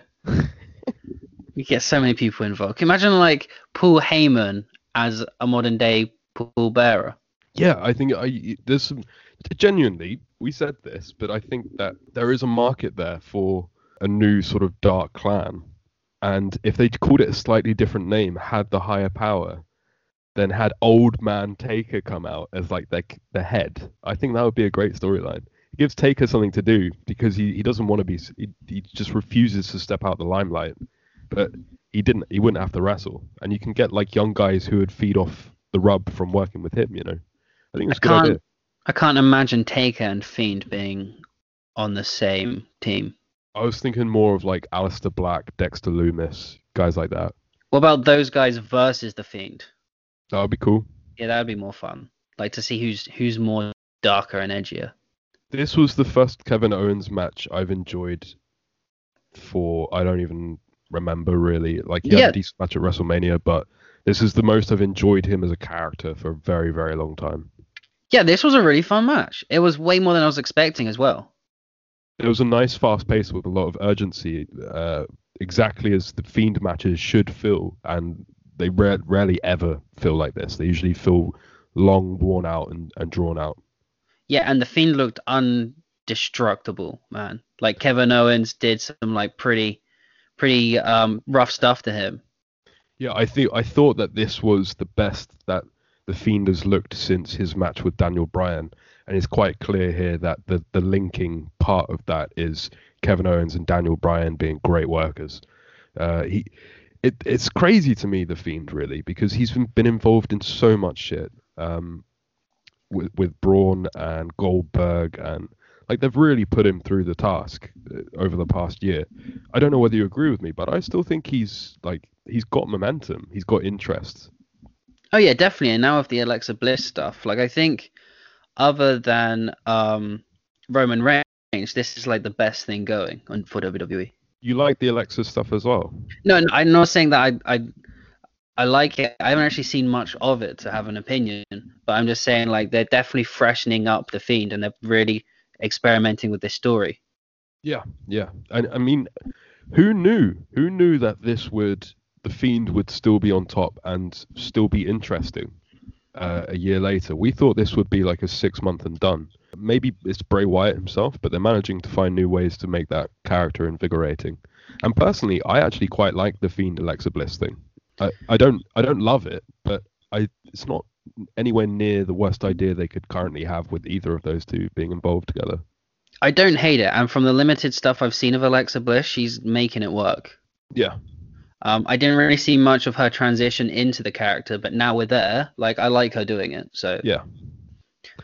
we get so many people involved. Can you imagine like Paul Heyman as a modern day Paul Bearer? Yeah, I think I there's some genuinely we said this, but I think that there is a market there for a new sort of dark clan, and if they called it a slightly different name, had the higher power, then had Old Man Taker come out as like the the head, I think that would be a great storyline. It gives Taker something to do because he, he doesn't want to be he, he just refuses to step out the limelight, but he didn't he wouldn't have to wrestle, and you can get like young guys who would feed off the rub from working with him, you know. I think it's good can't idea. I can't imagine Taker and Fiend being on the same team. I was thinking more of like Aleister Black, Dexter Lumis, guys like that. What about those guys versus the Fiend? That would be cool. Yeah, that would be more fun. Like to see who's who's more darker and edgier. This was the first Kevin Owens match I've enjoyed for I don't even remember really. Like he had Yeah. a decent match at WrestleMania, but this is the most I've enjoyed him as a character for a very, very long time. Yeah, this was a really fun match. It was way more than I was expecting as well. It was a nice fast pace with a lot of urgency, uh, exactly as the Fiend matches should feel, and they ra- rarely ever feel like this. They usually feel long, worn out, and, and drawn out. Yeah, and the Fiend looked undestructible, man. Like Kevin Owens did some like pretty pretty um rough stuff to him. Yeah, I think I thought that this was the best that the Fiend has looked since his match with Daniel Bryan, and it's quite clear here that the the linking part of that is Kevin Owens and Daniel Bryan being great workers. Uh, he, it, it's crazy to me the Fiend really because he's been, been involved in so much shit. Um, with with Braun and Goldberg and like they've really put him through the task uh, over the past year. I don't know whether you agree with me, but I still think he's like he's got momentum. He's got interest. Oh yeah, definitely. And now with the Alexa Bliss stuff, like I think other than um Roman Reigns, this is like the best thing going on for WWE. You like the Alexa stuff as well? No, no, I'm not saying that I I I like it. I haven't actually seen much of it to have an opinion, but I'm just saying like they're definitely freshening up the Fiend and they're really experimenting with this story. Yeah, yeah. And I mean, who knew? Who knew that this would the Fiend would still be on top and still be interesting uh, a year later. We thought this would be like a six month and done. Maybe it's Bray Wyatt himself, but they're managing to find new ways to make that character invigorating. And personally, I actually quite like the Fiend Alexa Bliss thing. I, I don't I don't love it, but I it's not anywhere near the worst idea they could currently have with either of those two being involved together. I don't hate it, and from the limited stuff I've seen of Alexa Bliss, she's making it work. Yeah, Um, I didn't really see much of her transition into the character, but now we're there. Like I like her doing it. So yeah,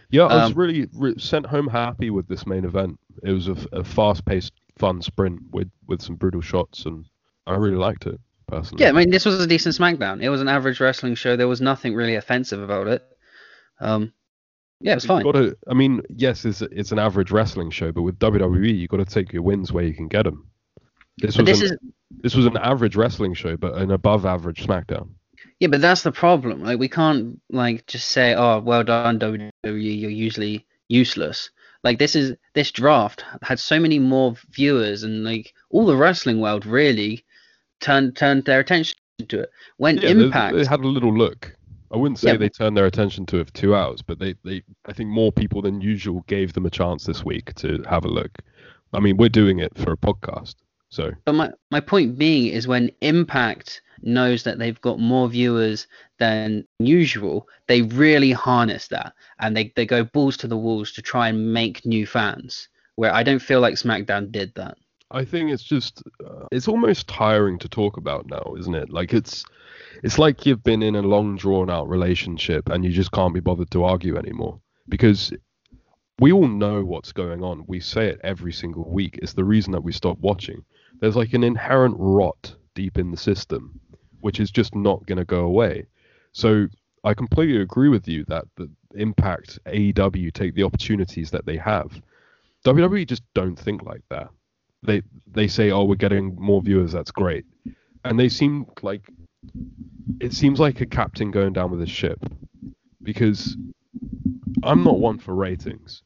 yeah. I was Um, really re- sent home happy with this main event. It was a fast-paced, fun sprint with with some brutal shots, and I really liked it personally. yeah, I mean this was a decent SmackDown. It was an average wrestling show. There was nothing really offensive about it. Um, yeah, it was fine. Got to, I mean, yes, it's it's an average wrestling show, but with WWE, you got to take your wins where you can get them. This But was this an, is this was an average wrestling show, but an above average SmackDown. yeah, but that's the problem. Like we can't like just say, oh, well done WWE. You're usually useless. Like this is this draft had so many more viewers and like all the wrestling world really turned turned their attention to it. When Yeah, they- Impact They, had a little look. I wouldn't say Yeah. they turned their attention to it for two hours, but they, they I think more people than usual gave them a chance this week to have a look. I mean, we're doing it for a podcast, so But my, my point being is when Impact knows that they've got more viewers than usual, they really harness that and they, they go balls to the walls to try and make new fans. Where I don't feel like SmackDown did that. I think it's just uh, it's almost tiring to talk about now, isn't it? Like it's it's like you've been in a long drawn out relationship and you just can't be bothered to argue anymore because we all know what's going on. We say it every single week. It's the reason that we stop watching. There's like an inherent rot deep in the system which is just not going to go away. So I completely agree with you that the impact AEW take the opportunities that they have. WWE just don't think like that they they say, "Oh, we're getting more viewers. That's great," and they seem like it seems like a captain going down with a ship because I'm not one for ratings,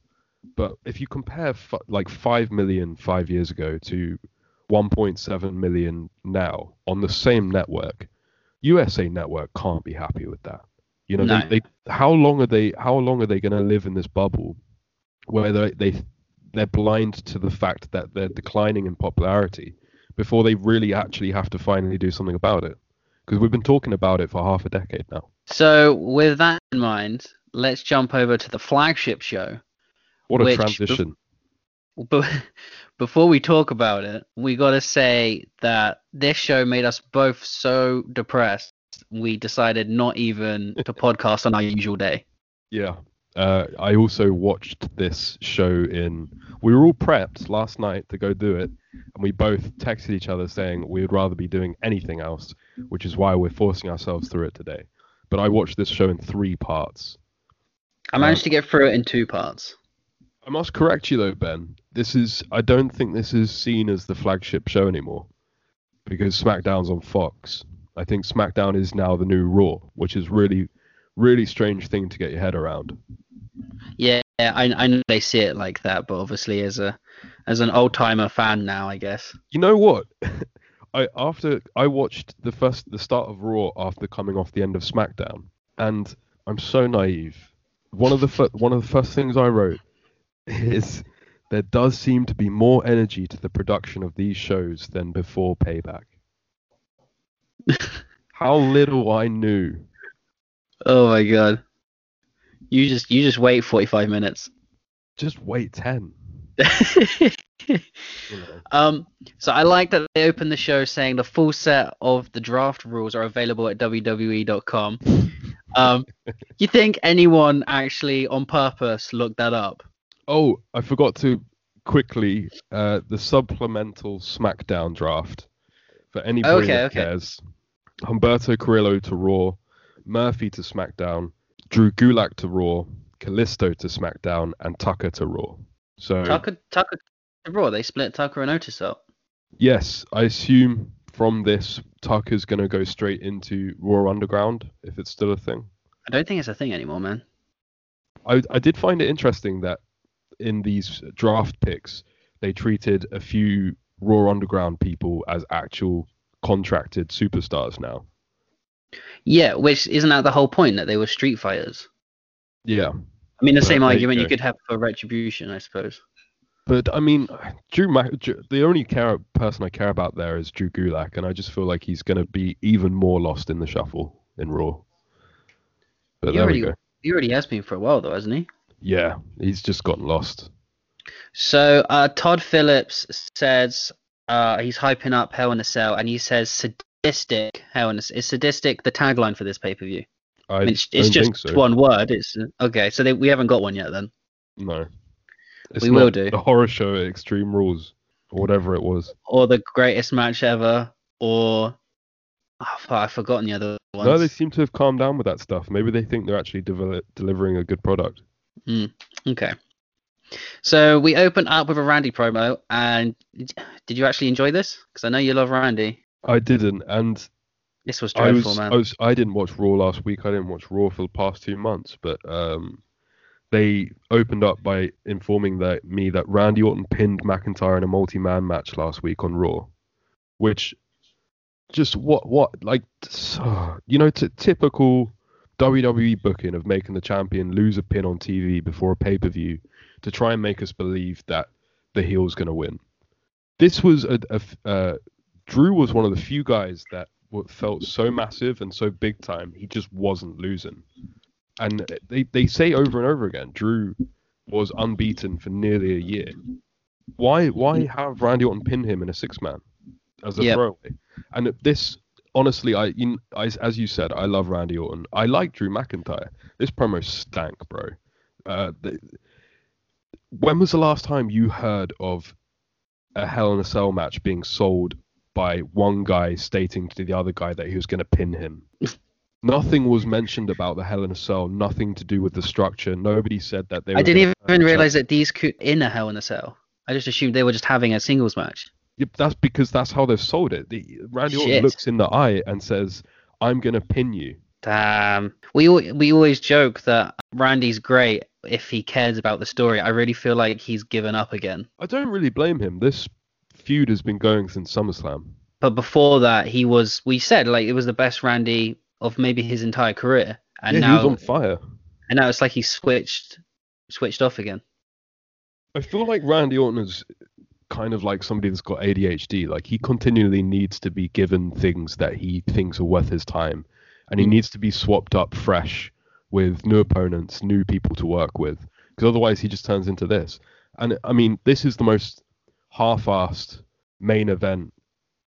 but if you compare f- like five million five years ago to 1.7 million now on the same network, USA Network can't be happy with that. You know, No. they, they how long are they how long are they going to live in this bubble where they, they they're blind to the fact that they're declining in popularity before they really actually have to finally do something about it. Because we've been talking about it for half a decade now. So with that in mind, let's jump over to the flagship show. What a transition. But before we talk about it, we got to say that this show made us both so depressed. We decided not even to podcast on our usual day. Yeah. Uh, I also watched this show in. We were all prepped last night to go do it, and we both texted each other saying we would rather be doing anything else, which is why we're forcing ourselves through it today. But I watched this show in three parts. I managed to get through it in two parts. I must correct you though, Ben. This is I don't think this is seen as the flagship show anymore. Because SmackDown's on Fox. I think SmackDown is now the new Raw, which is really really strange thing to get your head around. Yeah, I, I know they see it like that, but obviously as a as an old timer fan now, I guess. You know what? I after I watched the first the start of Raw after coming off the end of SmackDown, and I'm so naive. One of the fir- one of the first things I wrote is there does seem to be more energy to the production of these shows than before Payback. How little I knew. Oh my god. You just you just wait 45 minutes. Just wait ten. Um so I like that they opened the show saying the full set of the draft rules are available at wwe.com. Um you think anyone actually on purpose looked that up? Oh, I forgot to quickly uh, the supplemental SmackDown draft for anybody Okay, that okay. cares. Humberto Carrillo to Raw, Murphy to SmackDown, Drew Gulak to Raw, Kalisto to SmackDown, and Tucker to Raw. So Tucker Tucker to Raw, they split Tucker and Otis up. yes, I assume from this Tucker's gonna go straight into Raw Underground if it's still a thing. I don't think it's a thing anymore, man. I I did find it interesting that in these draft picks they treated a few Raw Underground people as actual contracted superstars now. Yeah, which isn't that the whole point that they were street fighters? Yeah, I mean, the Well, same there you argument you could have for Retribution, I suppose. but I mean, Drew, Mac- Drew the only care, person I care about there is Drew Gulak, and I just feel like he's going to be even more lost in the shuffle in Raw. But He there already, we go. he already has been for a while, though, hasn't he? Yeah, he's just gotten lost. So uh, Tom Phillips says uh, he's hyping up Hell in a Cell, and he says sadistic Hell in a Is sadistic the tagline for this pay per view? I, I mean, it's, it's just so. one word. It's okay. So they, we haven't got one yet, then. No. It's We will do. The horror show at Extreme Rules, or whatever it was. Or the greatest match ever, or oh, I've forgotten the other ones. No, they seem to have calmed down with that stuff. Maybe they think they're actually delivering a good product. Hmm, okay. So we open up with a Randy promo, and did you actually enjoy this? Because I know you love Randy. I didn't, and This was I dreadful, was, man. I was, I didn't watch Raw last week. I didn't watch Raw for the past two months, but um, they opened up by informing that me that Randy Orton pinned McIntyre in a multi-man match last week on Raw, which just what what like you know t- typical WWE booking of making the champion lose a pin on TV before a pay-per-view to try and make us believe that the heel's going to win. This was a uh, Drew was one of the few guys that felt so massive and so big time he just wasn't losing. And they, they say over and over again, Drew was unbeaten for nearly a year. Why why have Randy Orton pin him in a six man as a Yep. throwaway? And this honestly, I, you, I as you said, I love Randy Orton. I like Drew McIntyre. This promo stank, bro. Uh, when was the last time you heard of a Hell in a Cell match being sold by one guy stating to the other guy that he was going to pin him? Nothing was mentioned about the Hell in a Cell. Nothing to do with the structure. Nobody said that they. I were didn't gonna even realize that these could in a Hell in a Cell. I just assumed they were just having a singles match. Yep, that's because that's how they've sold it. The, Randy Orton looks in the eye and says, "I'm going to pin you." Damn. We we always joke that Randy's great if he cares about the story. I really feel like he's given up again. I don't really blame him. This feud has been going since SummerSlam. But before that, he was. We said like it was the best Randy of maybe his entire career, and yeah, now he was on fire. and now it's like he switched switched off again. I feel like Randy Orton is kind of like somebody that's got ADHD. Like he continually needs to be given things that he thinks are worth his time, and he Mm. needs to be swapped up fresh with new opponents, new people to work with, because otherwise he just turns into this. And I mean, this is the most half-assed main event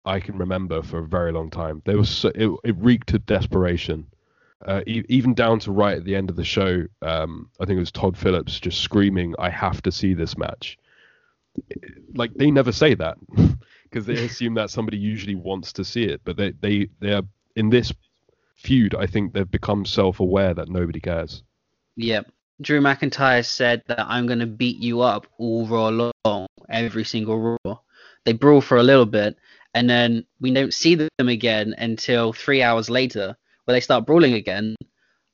I can remember for a very long time. There was so, it, it reeked of desperation. Uh, e- even down to right at the end of the show, um, I think it was Tom Phillips just screaming, "I have to see this match." Like they never say that because they assume that somebody usually wants to see it, but they they they are in this feud. I think they've become self-aware that nobody cares. Yep. Drew McIntyre said that I'm going to beat you up all Raw long, every single Raw. They brawl for a little bit, and then we don't see them again until three hours later, where they start brawling again.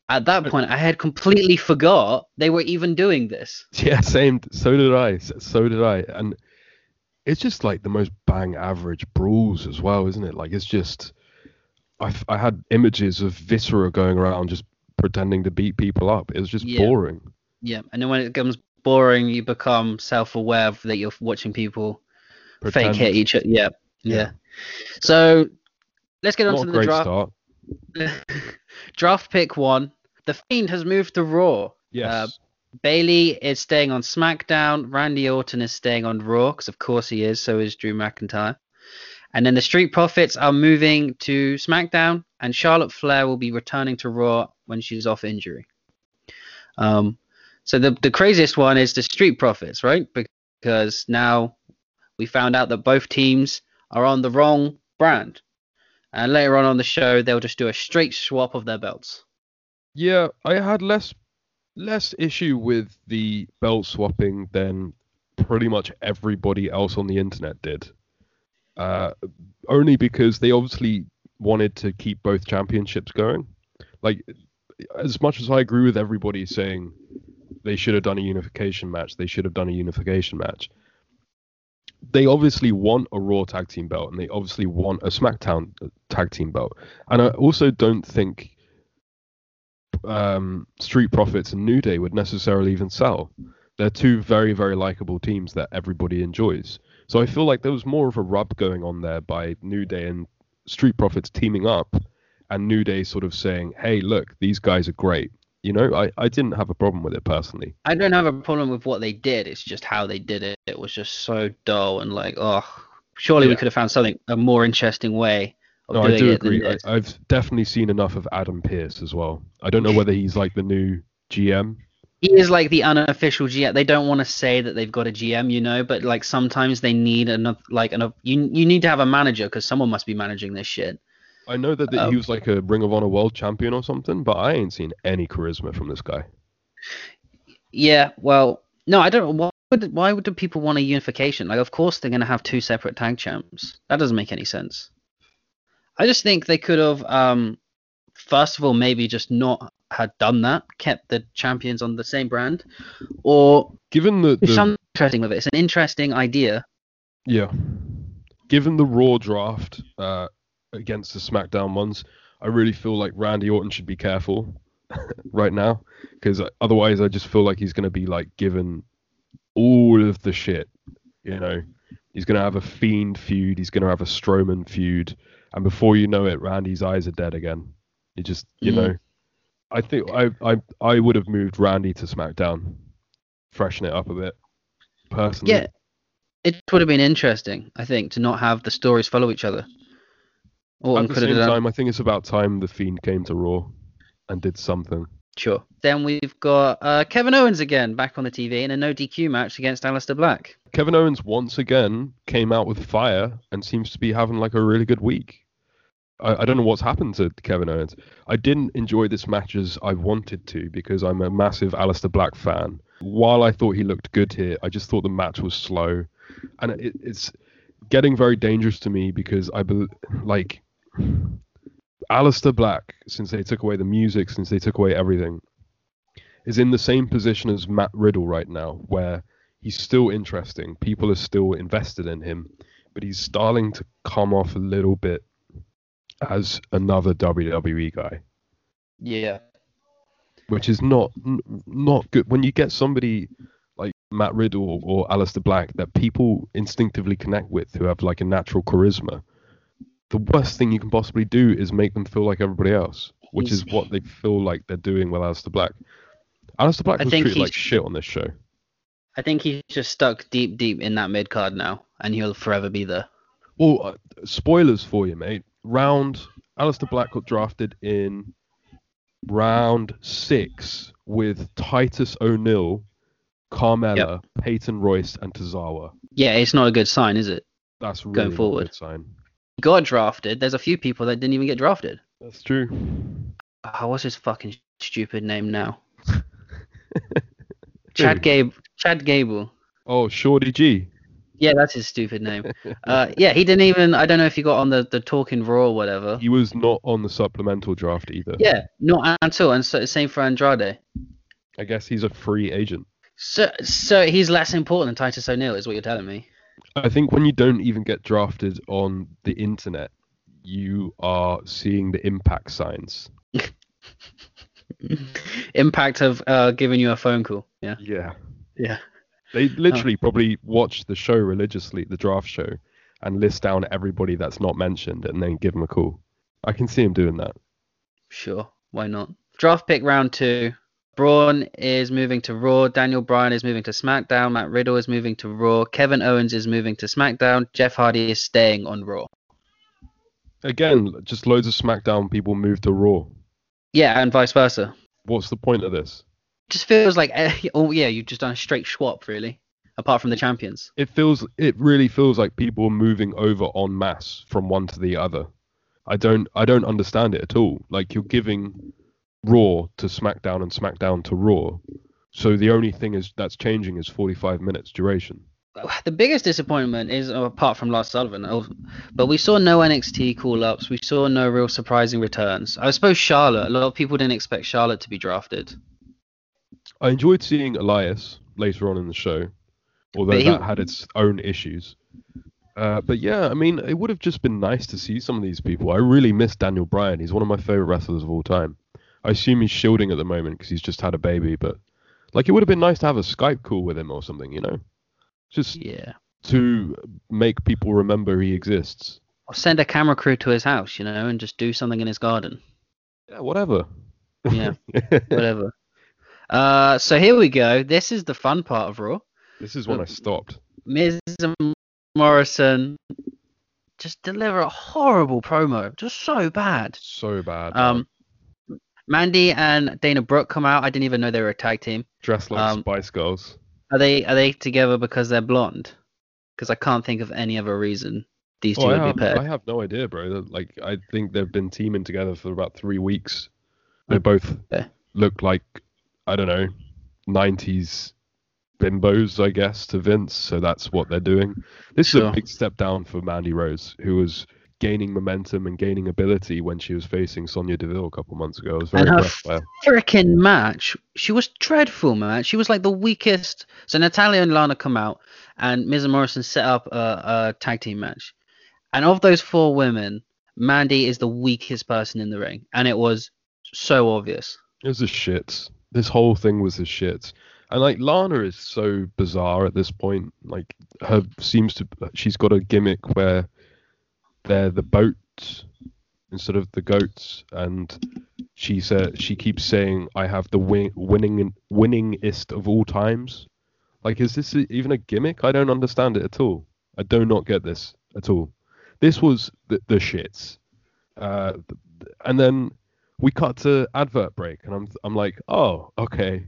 At that point, I had completely forgot they were even doing this. Yeah, same. So did I. So did I. And it's just like the most bang average brawls as well, isn't it? Like it's just. I I had images of Viscera going around just pretending to beat people up. It was just Yeah. boring. Yeah, and then when it becomes boring, you become self-aware that you're watching people Pretend. fake hit each other. Yeah, yeah. Yeah. So let's get on Not to the draft. draft pick one. The Fiend has moved to Raw. Yes. Uh, Bayley is staying on SmackDown. Randy Orton is staying on Raw, because of course he is. So is Drew McIntyre. And then the Street Profits are moving to SmackDown, and Charlotte Flair will be returning to Raw when she's off injury. Um, so the the craziest one is the Street Profits, right? Because now we found out that both teams are on the wrong brand, and later on on the show they'll just do a straight swap of their belts. Yeah, I had less less issue with the belt swapping than pretty much everybody else on the internet did. Uh, only because they obviously wanted to keep both championships going. Like, as much as I agree with everybody saying they should have done a unification match, they should have done a unification match. they obviously want a Raw tag team belt and they obviously want a SmackDown uh, tag team belt. And I also don't think um, Street Profits and New Day would necessarily even sell. They're two very, very likable teams that everybody enjoys. So I feel like there was more of a rub going on there by New Day and Street Profits teaming up and New Day sort of saying, hey, look, these guys are great. You know, I, I didn't have a problem with it personally. I don't have a problem with what they did. It's just how they did it. It was just so dull and like, oh, surely we could have found something a more interesting way of No, I do agree. I, I've definitely seen enough of Adam Pearce as well. I don't know whether he's like the new GM. He is like the unofficial GM. They don't want to say that they've got a GM, you know, but like sometimes they need another, like another. You you need to have a manager because someone must be managing this shit. I know that, that Um, he was like a Ring of Honor world champion or something, but I ain't seen any charisma from this guy. Yeah, well, no, I don't. Know why would why would do people want a unification? Like, of course they're gonna have two separate tag champs. That doesn't make any sense. I just think they could have, um, first of all, maybe just not had done that, kept the champions on the same brand, or Given the, the something interesting with it. It's an interesting idea. yeah, given the Raw draft uh, against the SmackDown ones, I really feel like Randy Orton should be careful right now because otherwise I just feel like he's going to be like given all of the shit. You know, he's going to have a Fiend feud, he's going to have a Strowman feud, and before you know it, Randy's eyes are dead again. You just, you Mm. know, I think I I I would have moved Randy to SmackDown, freshen it up a bit. Personally, Yeah, it would have been interesting, I think, to not have the stories follow each other. Orton At the same time, I think it's about time the Fiend came to Raw and did something. Sure. Then we've got uh, Kevin Owens again back on the TV in a no DQ match against Aleister Black. Kevin Owens once again came out with fire and seems to be having like a really good week. I, I don't know what's happened to Kevin Owens. I didn't enjoy this match as I wanted to because I'm a massive Aleister Black fan. While I thought he looked good here, I just thought the match was slow, and it, it's getting very dangerous to me because I bel like Aleister Black, since they took away the music, since they took away everything, is in the same position as Matt Riddle right now, where he's still interesting. People are still invested in him, but he's starting to come off a little bit as another WWE guy, Yeah. which is not not good. When you get somebody like Matt Riddle or Aleister Black that people instinctively connect with, who have like a natural charisma, the worst thing you can possibly do is make them feel like everybody else, which He's- is what they feel like they're doing with Aleister Black. Aleister Black I was think treated like shit on this show. I think he's just stuck deep, deep in that mid card now, and he'll forever be there. Well, uh, spoilers for you, mate. Round Aleister Black got drafted in round six with Titus O'Neil, Carmella, Peyton Royce, and Tozawa. Yeah, it's not a good sign, is it? That's really Going forward. good sign. Got drafted. There's a few people that didn't even get drafted. That's true. Oh, what's his fucking stupid name now? Chad Gabe. Chad Gable. Oh, Shorty G. Yeah, that's his stupid name. Uh, yeah, he didn't even. I don't know if he got on the the Talking Raw or whatever. He was not on the supplemental draft either. Yeah, not at all. And so same for Andrade. I guess he's a free agent. So so he's less important than Titus O'Neil, is what you're telling me. I think when you don't even get drafted on the internet, you are seeing the impact signs. Impact of uh, giving you a phone call. Yeah. Yeah. Yeah. They literally probably watch the show religiously, the draft show, and list down everybody that's not mentioned and then give them a call. I can see him doing that. Sure. Why not? Draft pick round two. Braun is moving to Raw. Daniel Bryan is moving to SmackDown. Matt Riddle is moving to Raw. Kevin Owens is moving to SmackDown. Jeff Hardy is staying on Raw. Again, just loads of SmackDown people move to Raw. Yeah, and vice versa. What's the point of this? Just feels like, eh, oh yeah, you've just done a straight swap, really. Apart from the champions. It feels, it really feels like people are moving over en masse from one to the other. I don't, I don't understand it at all. Like you're giving Raw to SmackDown and SmackDown to Raw. So the only thing is that's changing is 45 minutes duration. The biggest disappointment is, apart from Lars Sullivan, oh, but we saw no NXT call ups. We saw no real surprising returns. I suppose Charlotte. A lot of people didn't expect Charlotte to be drafted. I enjoyed seeing Elias later on in the show, although he- that had its own issues. Uh, but yeah, I mean, it would have just been nice to see some of these people. I really miss Daniel Bryan. He's one of my favorite wrestlers of all time. I assume he's shielding at the moment because he's just had a baby, but like it would have been nice to have a Skype call with him or something, you know, just Yeah. to make people remember he exists. Or send a camera crew to his house, you know, and just do something in his garden. Yeah, whatever. Yeah, whatever. Uh, so here we go. This is the fun part of Raw. this is when I stopped. Miz and Morrison just deliver a horrible promo, just so bad. So bad. Um, Mandy and Dana Brooke come out. I didn't even know they were a tag team. dressed like um, Spice Girls. Are they are they together because they're blonde? Because I can't think of any other reason these two Oh, I would have, be paired. I have no idea, bro. Like, I think they've been teaming together for about three weeks. They both Okay. look like, I don't know, 90s bimbos, I guess, to Vince. So that's what they're doing. This is a big step down for Mandy Rose, who was gaining momentum and gaining ability when she was facing Sonya Deville a couple months ago. I was very And her impressed by her. freaking match. She was dreadful, man. She was like the weakest. So Natalya and Lana come out, and Miz and Morrison set up a, a tag team match. And of those four women, Mandy is the weakest person in the ring, and it was so obvious. It was a shit. This whole thing was a shit. And like Lana is so bizarre at this point. Like her seems to she's got a gimmick where they're the boat instead of the goats, and she said she keeps saying I have the win- winning winningest of all times. Like is this even a gimmick? I don't understand it at all. I do not get this at all. This was the, the shits. Uh, and then we cut to advert break, and I'm I'm like, oh, okay.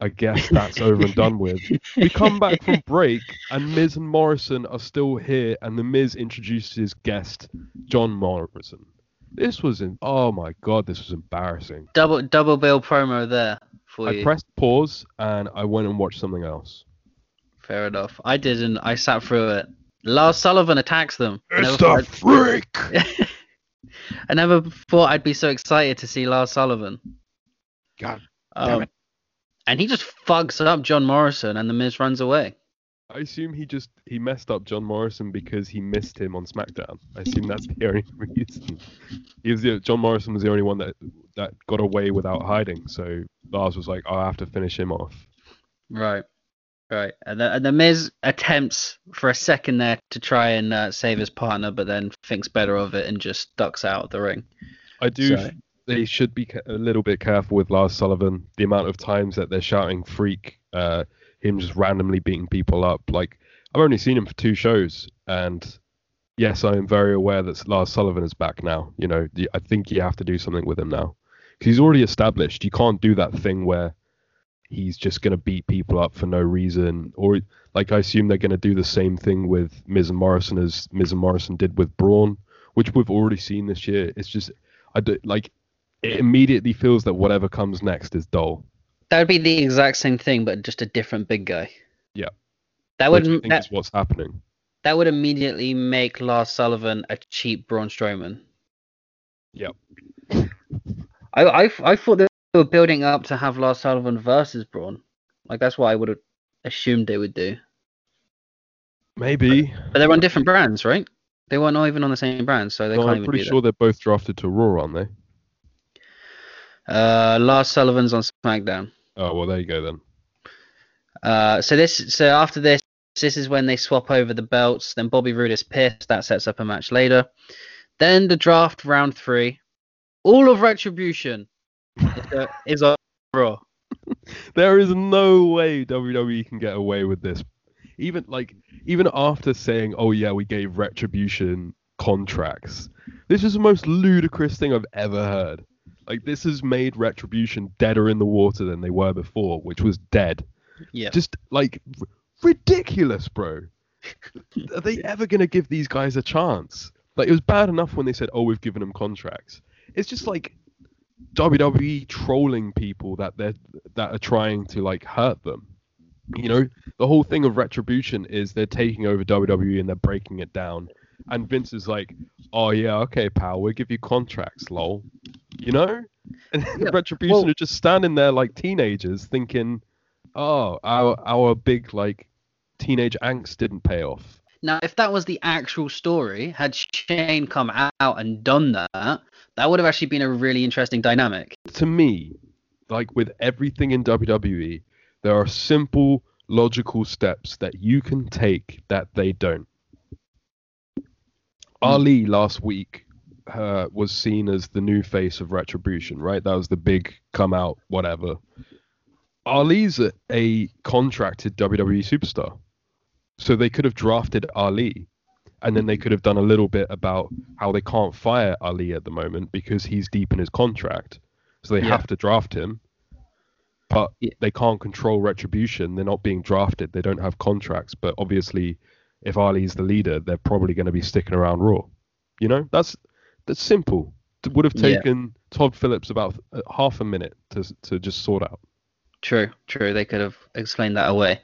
I guess that's over and done with. We come back from break, and Miz and Morrison are still here, and the Miz introduces guest John Morrison. This was in oh my god, this was embarrassing. Double double bill promo there for I you. I pressed pause and I went and watched something else. Fair enough. I didn't. I sat through it. Lars Sullivan attacks them. I never thought freak. I'd- never thought I'd be so excited to see Lars Sullivan. God Um, and he just fucks up John Morrison, and the Miz runs away. I assume he just he messed up John Morrison because he missed him on SmackDown. I assume that's the only reason. He was the, John Morrison was the only one that that got away without hiding. So Lars was like, I have to finish him off. Right. Right. And the, and the Miz attempts for a second there to try and uh, save his partner, but then thinks better of it and just ducks out of the ring. I do. So- They should be a little bit careful with Lars Sullivan. The amount of times that they're shouting "freak," uh, him just randomly beating people up. Like I've only seen him for two shows, and yes, I am very aware that Lars Sullivan is back now. You know, I think you have to do something with him now because he's already established. You can't do that thing where he's just going to beat people up for no reason, or like I assume they're going to do the same thing with Miz and Morrison as Miz and Morrison did with Braun, which we've already seen this year. It's just I do, like it immediately feels that whatever comes next is dull. That would be the exact same thing, but just a different big guy. Yeah. That Which I would think that, is what's happening. that would immediately make Lars Sullivan a cheap Braun Strowman. Yep. I, I I thought they were building up to have Lars Sullivan versus Braun. Like that's what I would have assumed they would do. Maybe. But they're on different brands, right? They weren't all even on the same brand, so they No, can't I'm pretty sure they're both drafted to Raw, aren't they? Uh, Lars Sullivan's on SmackDown. Oh well, there you go then. Uh, so this, so after this, this is when they swap over the belts. Then Bobby Roode is pissed. That sets up a match later. Then the draft round three. All of Retribution is, on Raw. There is no way WWE can get away with this. Even like even after saying, "Oh yeah, we gave Retribution contracts," this is the most ludicrous thing I've ever heard. Like this has made Retribution deader in the water than they were before, which was dead. Yeah. Just like r- ridiculous, bro. Are they ever gonna give these guys a chance? Like it was bad enough when they said, "Oh, we've given them contracts." It's just like WWE trolling people that they're that are trying to like hurt them. You know, the whole thing of retribution is they're taking over WWE and they're breaking it down. And Vince is like, "Oh yeah, okay, pal, we'll give you contracts, lol." You know, and Yeah, retribution well- are just standing there like teenagers, thinking, "Oh, our our big like teenage angst didn't pay off." Now, if that was the actual story, had Shane come out and done that, that would have actually been a really interesting dynamic. To me, like with everything in WWE, there are simple, logical steps that you can take that they don't. Ali last week uh, was seen as the new face of Retribution, right? That was the big come out, whatever. Ali's a, a contracted WWE superstar. So they could have drafted Ali and then they could have done a little bit about how they can't fire Ali at the moment because he's deep in his contract. So they Yeah. have to draft him. But Yeah. they can't control retribution. They're not being drafted. They don't have contracts. But obviously, if Ali's the leader, they're probably going to be sticking around Raw. You know, that's that's simple. It would have Yeah. taken Tom Phillips about uh, half a minute to to just sort out. True, true. They could have explained that away.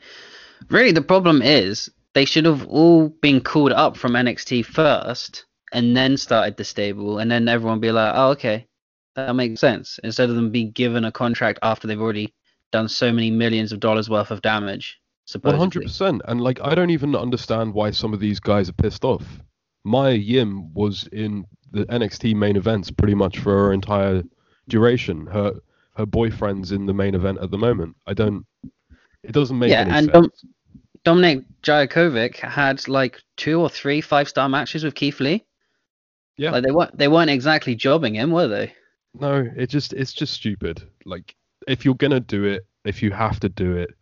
Really, the problem is they should have all been called up from NXT first and then started the stable, and then everyone be like, "Oh, okay, that makes sense." Instead of them being given a contract after they've already done so many millions of dollars worth of damage. Supposedly. hundred percent. And like, I don't even understand why some of these guys are pissed off. Mia Yim was in the NXT main events pretty much for her entire duration. Her her boyfriend's in the main event at the moment. I don't. It doesn't make Yeah, any and sense. Dom- Dominic Jakovic had like two or three five star matches with Keith Lee. Yeah. Like they weren't they weren't exactly jobbing him, were they? No, it just it's just stupid. Like if you're gonna do it, if you have to do it,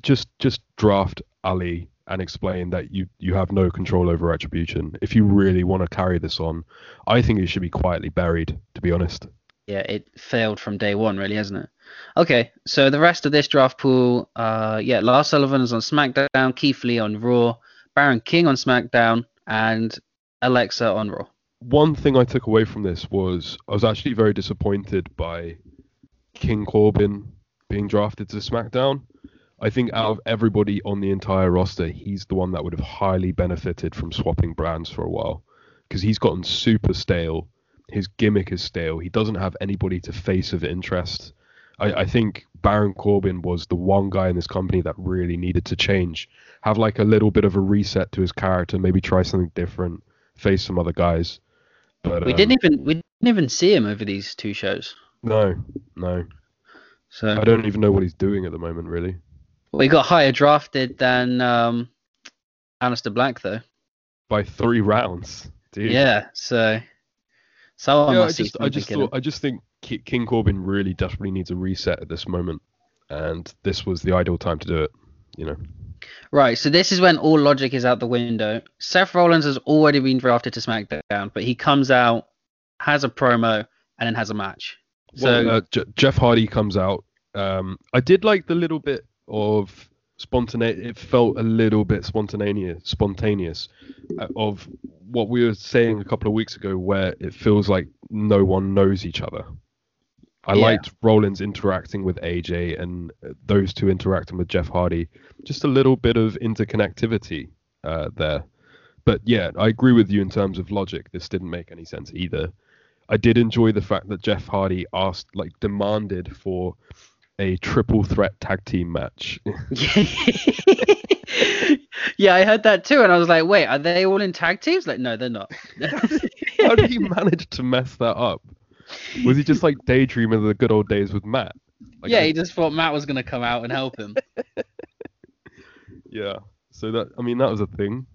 just just draft Ali and explain that you you have no control over retribution. If you really want to carry this on, I think it should be quietly buried. To be honest. Yeah, it failed from day one, really, hasn't it? Okay, so the rest of this draft pool, uh, yeah, Lars Sullivan is on SmackDown, Keith Lee on Raw, Baron King on SmackDown, and Alexa on Raw. One thing I took away from this was I was actually very disappointed by King Corbin being drafted to SmackDown. I think out of everybody on the entire roster, he's the one that would have highly benefited from swapping brands for a while because he's gotten super stale. His gimmick is stale. He doesn't have anybody to face of interest. I, I think Baron Corbin was the one guy in this company that really needed to change, have like a little bit of a reset to his character, maybe try something different, face some other guys. But We um, didn't even we didn't even see him over these two shows. No, no. So I don't even know what he's doing at the moment, really. He got higher drafted than um, Aleister Black, though. By three rounds, dude. Yeah, so someone yeah, I just, I just thought, I just think King Corbin really desperately needs a reset at this moment, and this was the ideal time to do it. You know, Right, so this is when all logic is out the window. Seth Rollins has already been drafted to SmackDown, but he comes out, has a promo, and then has a match. So well, uh, J- Jeff Hardy comes out. Um, I did like the little bit of spontaneous. It felt a little bit spontaneous, spontaneous, uh, of what we were saying a couple of weeks ago, where it feels like no one knows each other. I Yeah. liked Rollins interacting with AJ and those two interacting with Jeff Hardy. Just a little bit of interconnectivity uh, there. But yeah, I agree with you in terms of logic. This didn't make any sense either. I did enjoy the fact that Jeff Hardy asked, like, demanded for a triple threat tag team match. yeah, I heard that too, and I was like, wait, are they all in tag teams? Like, no, they're not. How did he manage to mess that up? Was he just like daydreaming of the good old days with Matt? Like, yeah, he just thought Matt was gonna come out and help him. yeah. So that I mean that was a thing.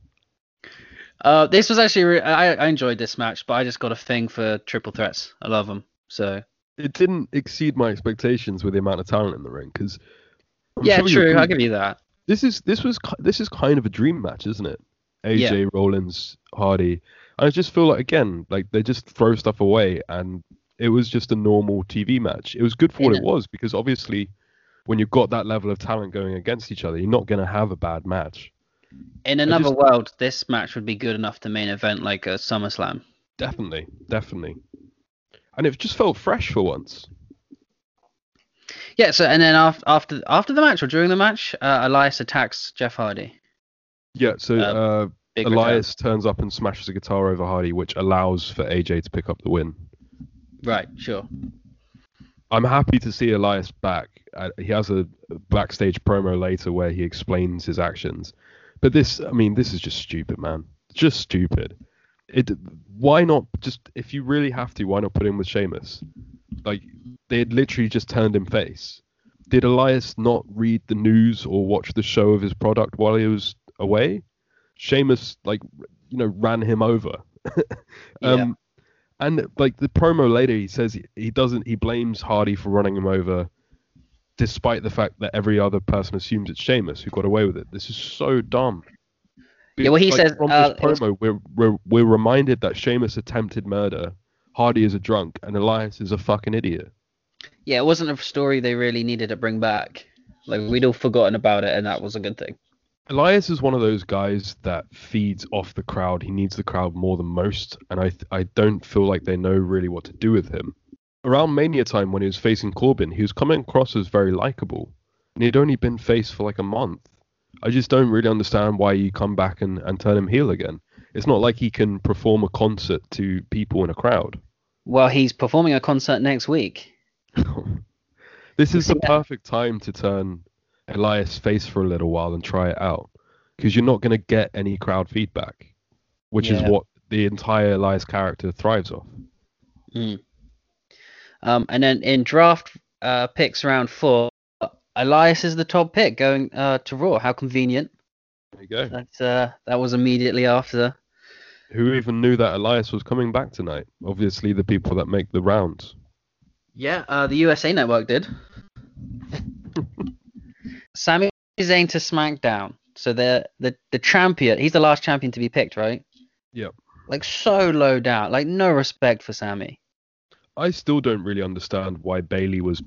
Uh, this was actually re- I I enjoyed this match, but I just got a thing for triple threats. I love them. So It didn't exceed my expectations with the amount of talent in the ring because. yeah, true. I'll give you that. This is this was this is kind of a dream match, isn't it? AJ Rollins, Hardy. I just feel like again, like they just throw stuff away, and it was just a normal TV match. It was good for what Yeah. it was because obviously, when you've got that level of talent going against each other, you're not going to have a bad match. In another just- world, this match would be good enough to main event like a SummerSlam. Definitely, definitely. And it just felt fresh for once. Yeah. So and then after after after the match or during the match, uh, Elias attacks Jeff Hardy. Yeah. So Uh, uh, Big return. Elias turns up and smashes a guitar over Hardy, which allows for AJ to pick up the win. Right. Sure. I'm happy to see Elias back. Uh, he has a backstage promo later where he explains his actions, But this, I mean, this is just stupid, man. Just stupid. It. Why not just if you really have to, why not put him with Sheamus? Like they had literally just turned him face. Did Elias not read the news or watch the show of his product while he was away? Sheamus like you know ran him over. um, and like the promo later, he says he, he doesn't. He blames Hardy for running him over, despite the fact that every other person assumes it's Sheamus who got away with it. This is so dumb. Yeah, well, he Like, says, from uh, this promo, we're, we're we're reminded that Sheamus attempted murder, Hardy is a drunk, and Elias is a fucking idiot. Yeah, it wasn't a story they really needed to bring back. Like we'd all forgotten about it, and that was a good thing. Elias is one of those guys that feeds off the crowd. He needs the crowd more than most, and I I don't feel like they know really what to do with him. Around Mania time, when he was facing Corbin, he was coming across as very likable, and he'd only been face for like a month. I just don't really understand why you come back and, and turn him heel again. It's not like he can perform a concert to people in a crowd. Well, he's performing a concert next week. this is the perfect time to turn Elias face for a little while and try it out because you're not going to get any crowd feedback, which is what the entire Elias character thrives off. Mm. Um, and then in draft uh, picks round four, Elias is the top pick going uh, to Raw. How convenient. There you go. That uh, that was immediately after. Who even knew that Elias was coming back tonight? Obviously, the people that make the rounds. Yeah, uh, the USA Network did. Sami Zayn to SmackDown. So the the the champion. He's the last champion to be picked, right? Yep. Like so low down. Like no respect for Sami. I still don't really understand why Bayley was.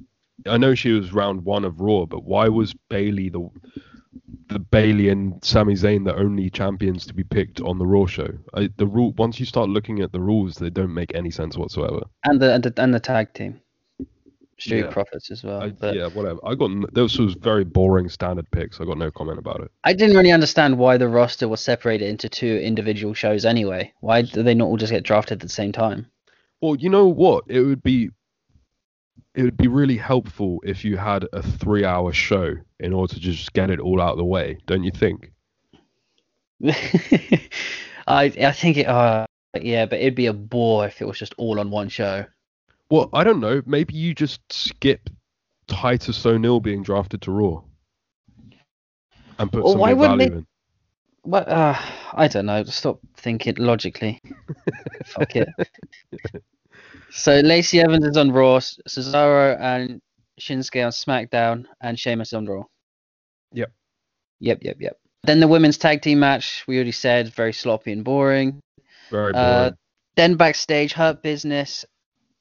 I know she was round one of Raw, but why was Bayley the the Bayley and Sami Zayn the only champions to be picked on the Raw show? I, the rule once you start looking at the rules, they don't make any sense whatsoever. And the and the, and the tag team. Street Yeah. Profits as well. I, but yeah, whatever. I got this was very boring standard picks. I got no comment about it. I didn't really understand why the roster was separated into two individual shows anyway. Why do they not all just get drafted at the same time? Well, you know what? It would be it would be really helpful if you had a three-hour show in order to just get it all out of the way, don't you think? I I think it. Uh, yeah, but it'd be a bore if it was just all on one show. Well, I don't know. Maybe you just skip Titus O'Neil being drafted to Raw and put Well, some why value they- in. What? Uh, I don't know. Stop thinking logically. Fuck it. So Lacey Evans is on Raw, Cesaro and Shinsuke on SmackDown, and Sheamus on Raw. Yep. Yep, yep, yep. Then the women's tag team match, we already said, very sloppy and boring. Very boring. Uh, then backstage, Hurt Business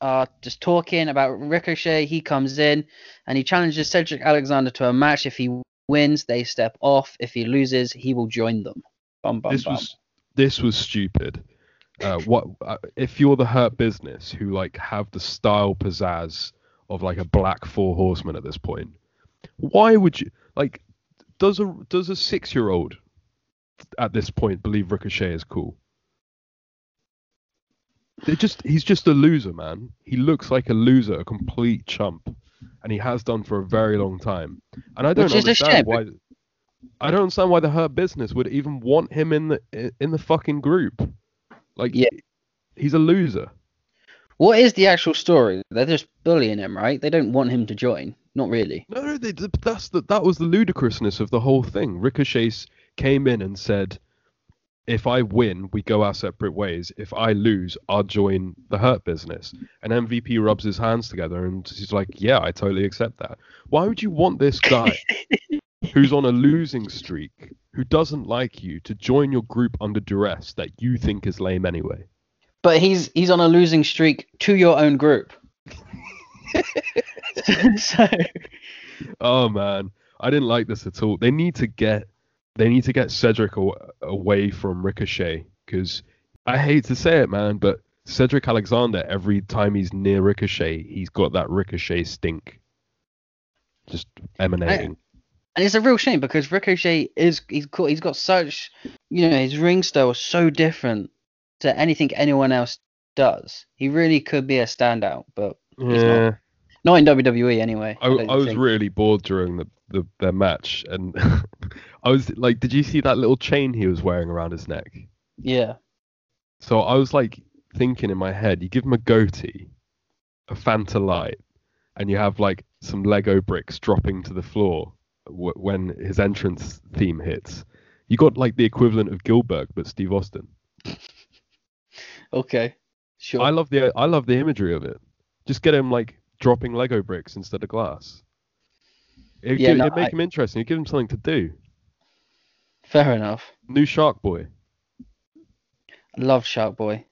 are just talking about Ricochet. He comes in and he challenges Cedric Alexander to a match. If he wins, they step off. If he loses, he will join them. Bum, bum, this bum. was this was stupid. Uh, what uh, if you're the Hurt Business who like have the style pizzazz of like a Black Four Horseman at this point? Why would you like? Does a does a six year old at this point believe Ricochet is cool? They just he's just a loser, man. He looks like a loser, a complete chump, and he has done for a very long time. And I don't understand why. I don't understand why the Hurt Business would even want him in the in the fucking group. Like, Yeah. he's a loser. What is the actual story? They're just bullying him, right? They don't want him to join. Not really. No, no, they, that's the, that was the ludicrousness of the whole thing. Ricochet came in and said, "If I win, we go our separate ways. If I lose, I'll join the Hurt Business." And MVP rubs his hands together and he's like, "Yeah, I totally accept that." Why would you want this guy who's on a losing streak, who doesn't like you, to join your group under duress that you think is lame anyway? But he's he's on a losing streak to your own group. so Oh man, I didn't like this at all. They need to get they need to get Cedric aw- away from Ricochet because I hate to say it, man, but Cedric Alexander every time he's near Ricochet, he's got that Ricochet stink, just emanating. and it's a real shame because Ricochet is he's got he's got such you know his ring style is so different to anything anyone else does. He really could be a standout, but he's yeah, not. In WWE anyway. I, don't I was think. really bored during the, the their match, and I was like, "Did you see that little chain he was wearing around his neck?" Yeah. So I was like thinking in my head, you give him a goatee, a Fanta Light, and you have like some Lego bricks dropping to the floor w- when his entrance theme hits. You got like the equivalent of Gilbert, but Steve Austin. Okay. Sure. I love the I love the imagery of it. Just get him like dropping Lego bricks instead of glass. It Yeah, would no, make I- him interesting. It'd give him something to do. Fair enough. New Shark Boy. I love Shark Boy.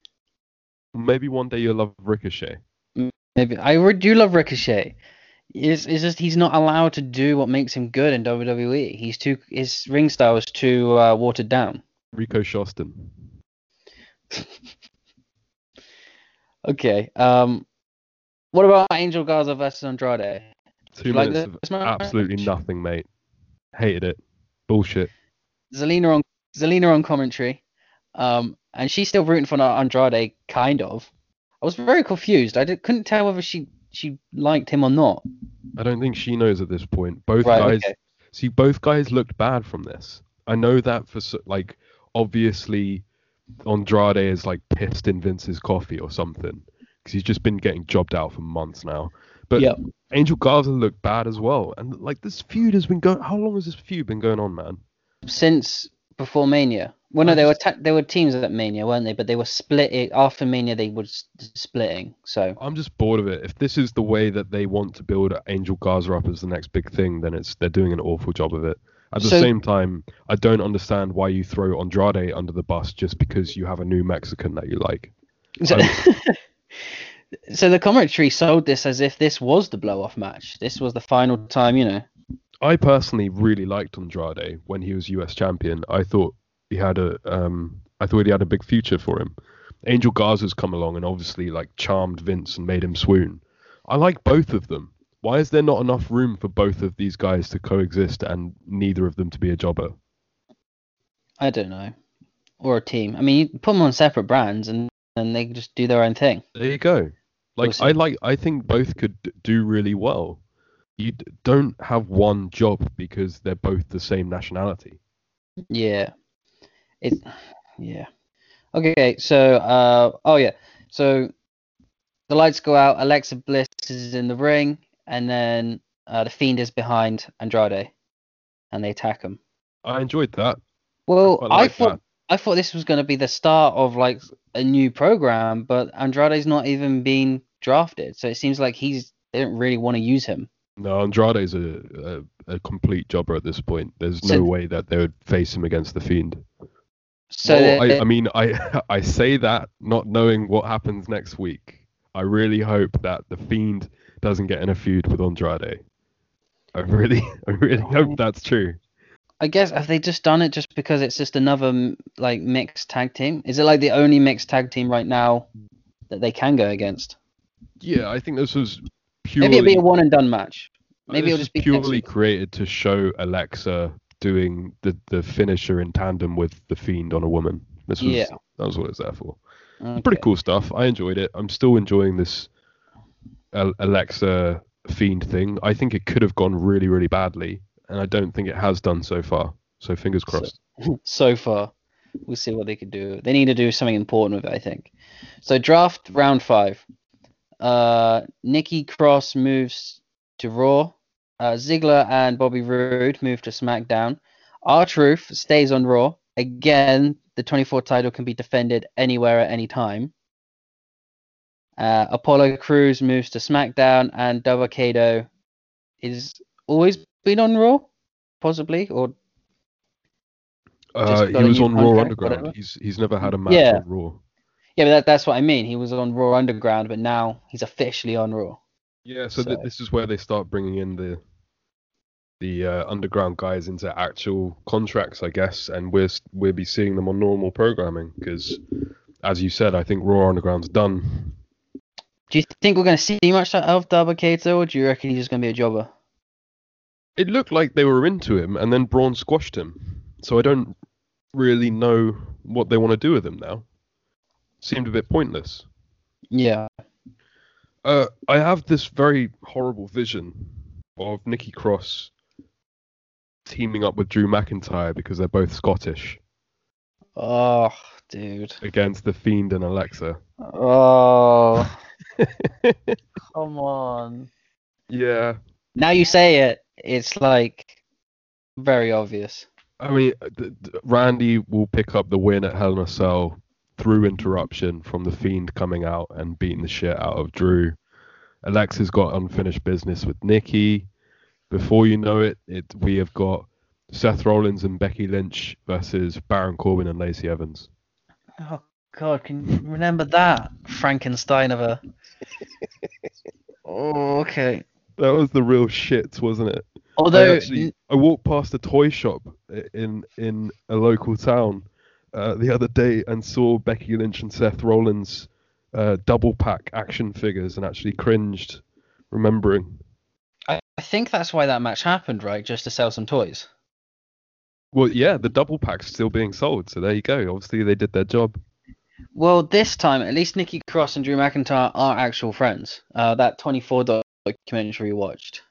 Maybe one day you'll love Ricochet. Maybe I do love Ricochet. It's, it's just he's not allowed to do what makes him good in WWE. He's too his ring style is too uh, watered down. Rico Shoston. Okay. Um, what about Angel Garza versus Andrade? Two like minutes this of absolutely nothing, mate. Hated it. Bullshit. Zelina on Zelina on commentary, um, and she's still rooting for Andrade, kind of. I was very confused. I couldn't tell whether she she liked him or not. I don't think she knows at this point. Both Right, guys okay. see both guys looked bad from this. I know that for like obviously Andrade is like pissed in Vince's coffee or something because he's just been getting jobbed out for months now. But Yep. Angel Garza looked bad as well. And like this feud has been going. How long has this feud been going on, man? Since before Mania. Well, no, they were ta- they were teams at Mania, weren't they? But they were split after Mania. They were s- splitting. So I'm just bored of it. If this is the way that they want to build Angel Garza up as the next big thing, then it's they're doing an awful job of it. At the So- same time, I don't understand why you throw Andrade under the bus just because you have a new Mexican that you like. So, um, so the commentary sold this as if this was the blow off match. This was the final time, you know. I personally really liked Andrade when he was US champion. I thought he had a um I thought he had a big future for him. Angel Garza's come along and obviously like charmed Vince and made him swoon. I like both of them. Why is there not enough room for both of these guys to coexist and neither of them to be a jobber? I don't know. Or a team. I mean, you put them on separate brands and, and they just do their own thing. There you go. Like. I like I think both could do really well. You d- don't have one job because they're both the same nationality. Yeah. It. Yeah. Okay. So. Uh. Oh yeah. So. The lights go out. Alexa Bliss is in the ring, and then uh, the Fiend is behind Andrade, and they attack him. I enjoyed that. Well, quite I thought that. I thought this was going to be the start of like a new program, but Andrade's not even been drafted, so it seems like he's they don't really want to use him. No, Andrade's a, a a complete jobber at this point. There's no So- way that they would face him against the Fiend. So Well, they- I, I mean, I I say that not knowing what happens next week. I really hope that the Fiend doesn't get in a feud with Andrade. I really, I really hope that's true. I guess have they just done it just because it's just another like mixed tag team? Is it like the only mixed tag team right now that they can go against? Yeah, I think this was purely. Maybe it'll be a one and done match. Uh, Maybe it'll just be purely created to show Alexa doing the the finisher in tandem with the Fiend on a woman. This was Yeah. that was what it's there for. Okay. Pretty cool stuff. I enjoyed it. I'm still enjoying this Alexa Fiend thing. I think it could have gone really, really badly, and I don't think it has done so far. So fingers crossed. so far. We'll see what they could do. They need to do something important with it, I think. So draft round five. Uh, Nikki Cross moves to Raw. Uh, Ziggler and Bobby Roode move to SmackDown. R Truth stays on Raw. Again, the 24 title can be defended anywhere at any time. Uh, Apollo Crews moves to SmackDown, and Dabba-Kato is always been on Raw, possibly, or Uh, he was on Raw Underground. whatever. He's he's never had a match Yeah. on Raw. Yeah, but that, that's what I mean. He was on Raw Underground, but now he's officially on Raw. Yeah, so, th- this is where they start bringing in the the uh, underground guys into actual contracts, I guess, and we're we'll be seeing them on normal programming because, as you said, I think Raw Underground's done. Do you think we're going to see much of Dabba-Kato, or do you reckon he's just going to be a jobber? It looked like they were into him, and then Braun squashed him. So I don't really know what they want to do with him now. Seemed a bit pointless. Yeah. Uh, I have this very horrible vision of Nikki Cross teaming up with Drew McIntyre because they're both Scottish Oh, dude. against the Fiend and Alexa. Oh, come on. yeah, Now you say it, it's like very obvious. I mean, uh, th- th- Randy will pick up the win at Hell in a Cell through interruption from the Fiend coming out and beating the shit out of Drew. Alexa's got unfinished business with Nikki. Before you know it, it we have got Seth Rollins and Becky Lynch versus Baron Corbin and Lacey Evans. Oh God, can you remember that Frankenstein of a? oh, okay. That was the real shit, wasn't it? I Although, actually I walked past a toy shop in in a local town uh, the other day and saw Becky Lynch and Seth Rollins uh, double pack action figures and actually cringed, remembering. I, I think that's why that match happened, right? Just to sell some toys. Well, yeah, the double pack's still being sold, so there you go. Obviously, they did their job. Well, this time, at least Nikki Cross and Drew McIntyre are actual friends. Uh, that 24 documentary we watched,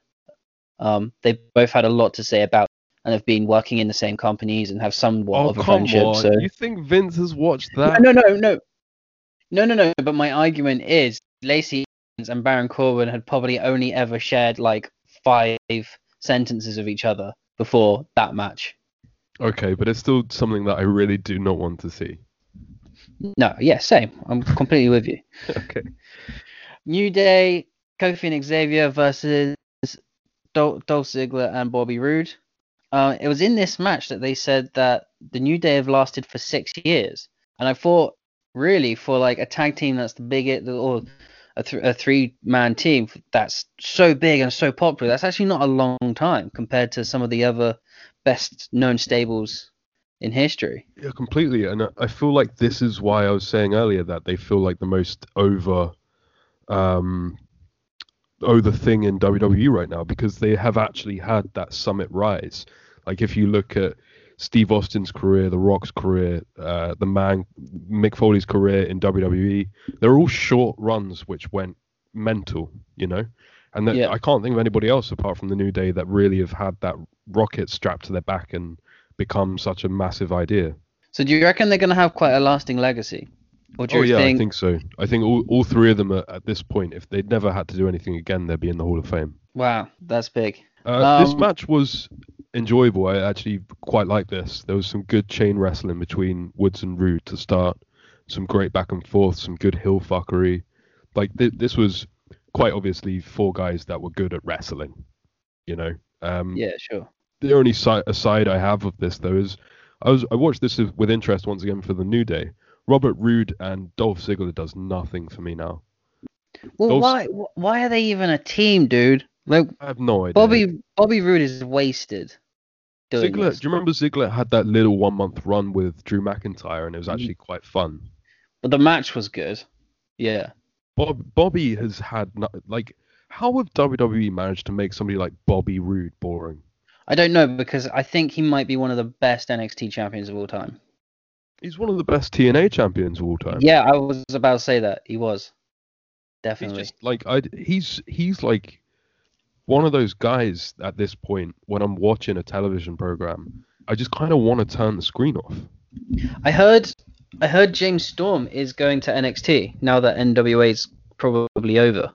um, they both had a lot to say about and have been working in the same companies and have somewhat oh of a come friendship. on! So You think Vince has watched that? no, no, no, no, no, no, no. But my argument is Lacey and Baron Corbin had probably only ever shared like five sentences of each other before that match. Okay, but it's still something that I really do not want to see. No, yeah, same. I'm completely with you. okay. New Day, Kofi and Xavier versus Dol- Dolph Ziggler and Bobby Roode. Uh, it was in this match that they said that the New Day have lasted for six years, and I thought really for like a tag team that's the biggest or a, th- a three-man team that's so big and so popular, that's actually not a long time compared to some of the other best-known stables in history. Yeah, completely. And I- feel like this is why I was saying earlier that they feel like the most over, um, oh, the thing in WWE right now because they have actually had that summit rise. Like if you look at Steve Austin's career, The Rock's career, uh, the man Mick Foley's career in WWE, they're all short runs which went mental, you know. And that, Yeah. I can't think of anybody else apart from the New Day that really have had that rocket strapped to their back and become such a massive idea. So do you reckon they're going to have quite a lasting legacy? Do Oh you yeah, think I think so. I think all, all three of them are at this point. If they'd never had to do anything again, they'd be in the Hall of Fame. Wow, that's big. Uh, this Um, match was enjoyable. I actually quite like this. There was some good chain wrestling between Woods and Roode to start. Some great back and forth. Some good hill fuckery. Like th- this was quite obviously four guys that were good at wrestling. You know. Um, Yeah, sure. the only side aside I have of this though is I was I watched this with interest once again for the New Day. Robert Roode and Dolph Ziggler does nothing for me now. Well, Those- why why are they even a team, dude? Like I have no idea. Bobby Bobby Roode is wasted. Ziggler, this. do you remember Ziggler had that little one month run with Drew McIntyre and it was mm-hmm. actually quite fun. But the match was good. Yeah. Bob Bobby has had no, like how have WWE managed to make somebody like Bobby Roode boring? I don't know because I think he might be one of the best NXT champions of all time. He's one of the best TNA champions of all time. Yeah, I was about to say that. He was. He's Definitely. just like I he's he's like one of those guys at this point when I'm watching a television program, I just kind of want to turn the screen off. I heard I heard James Storm is going to NXT now that NWA's probably over.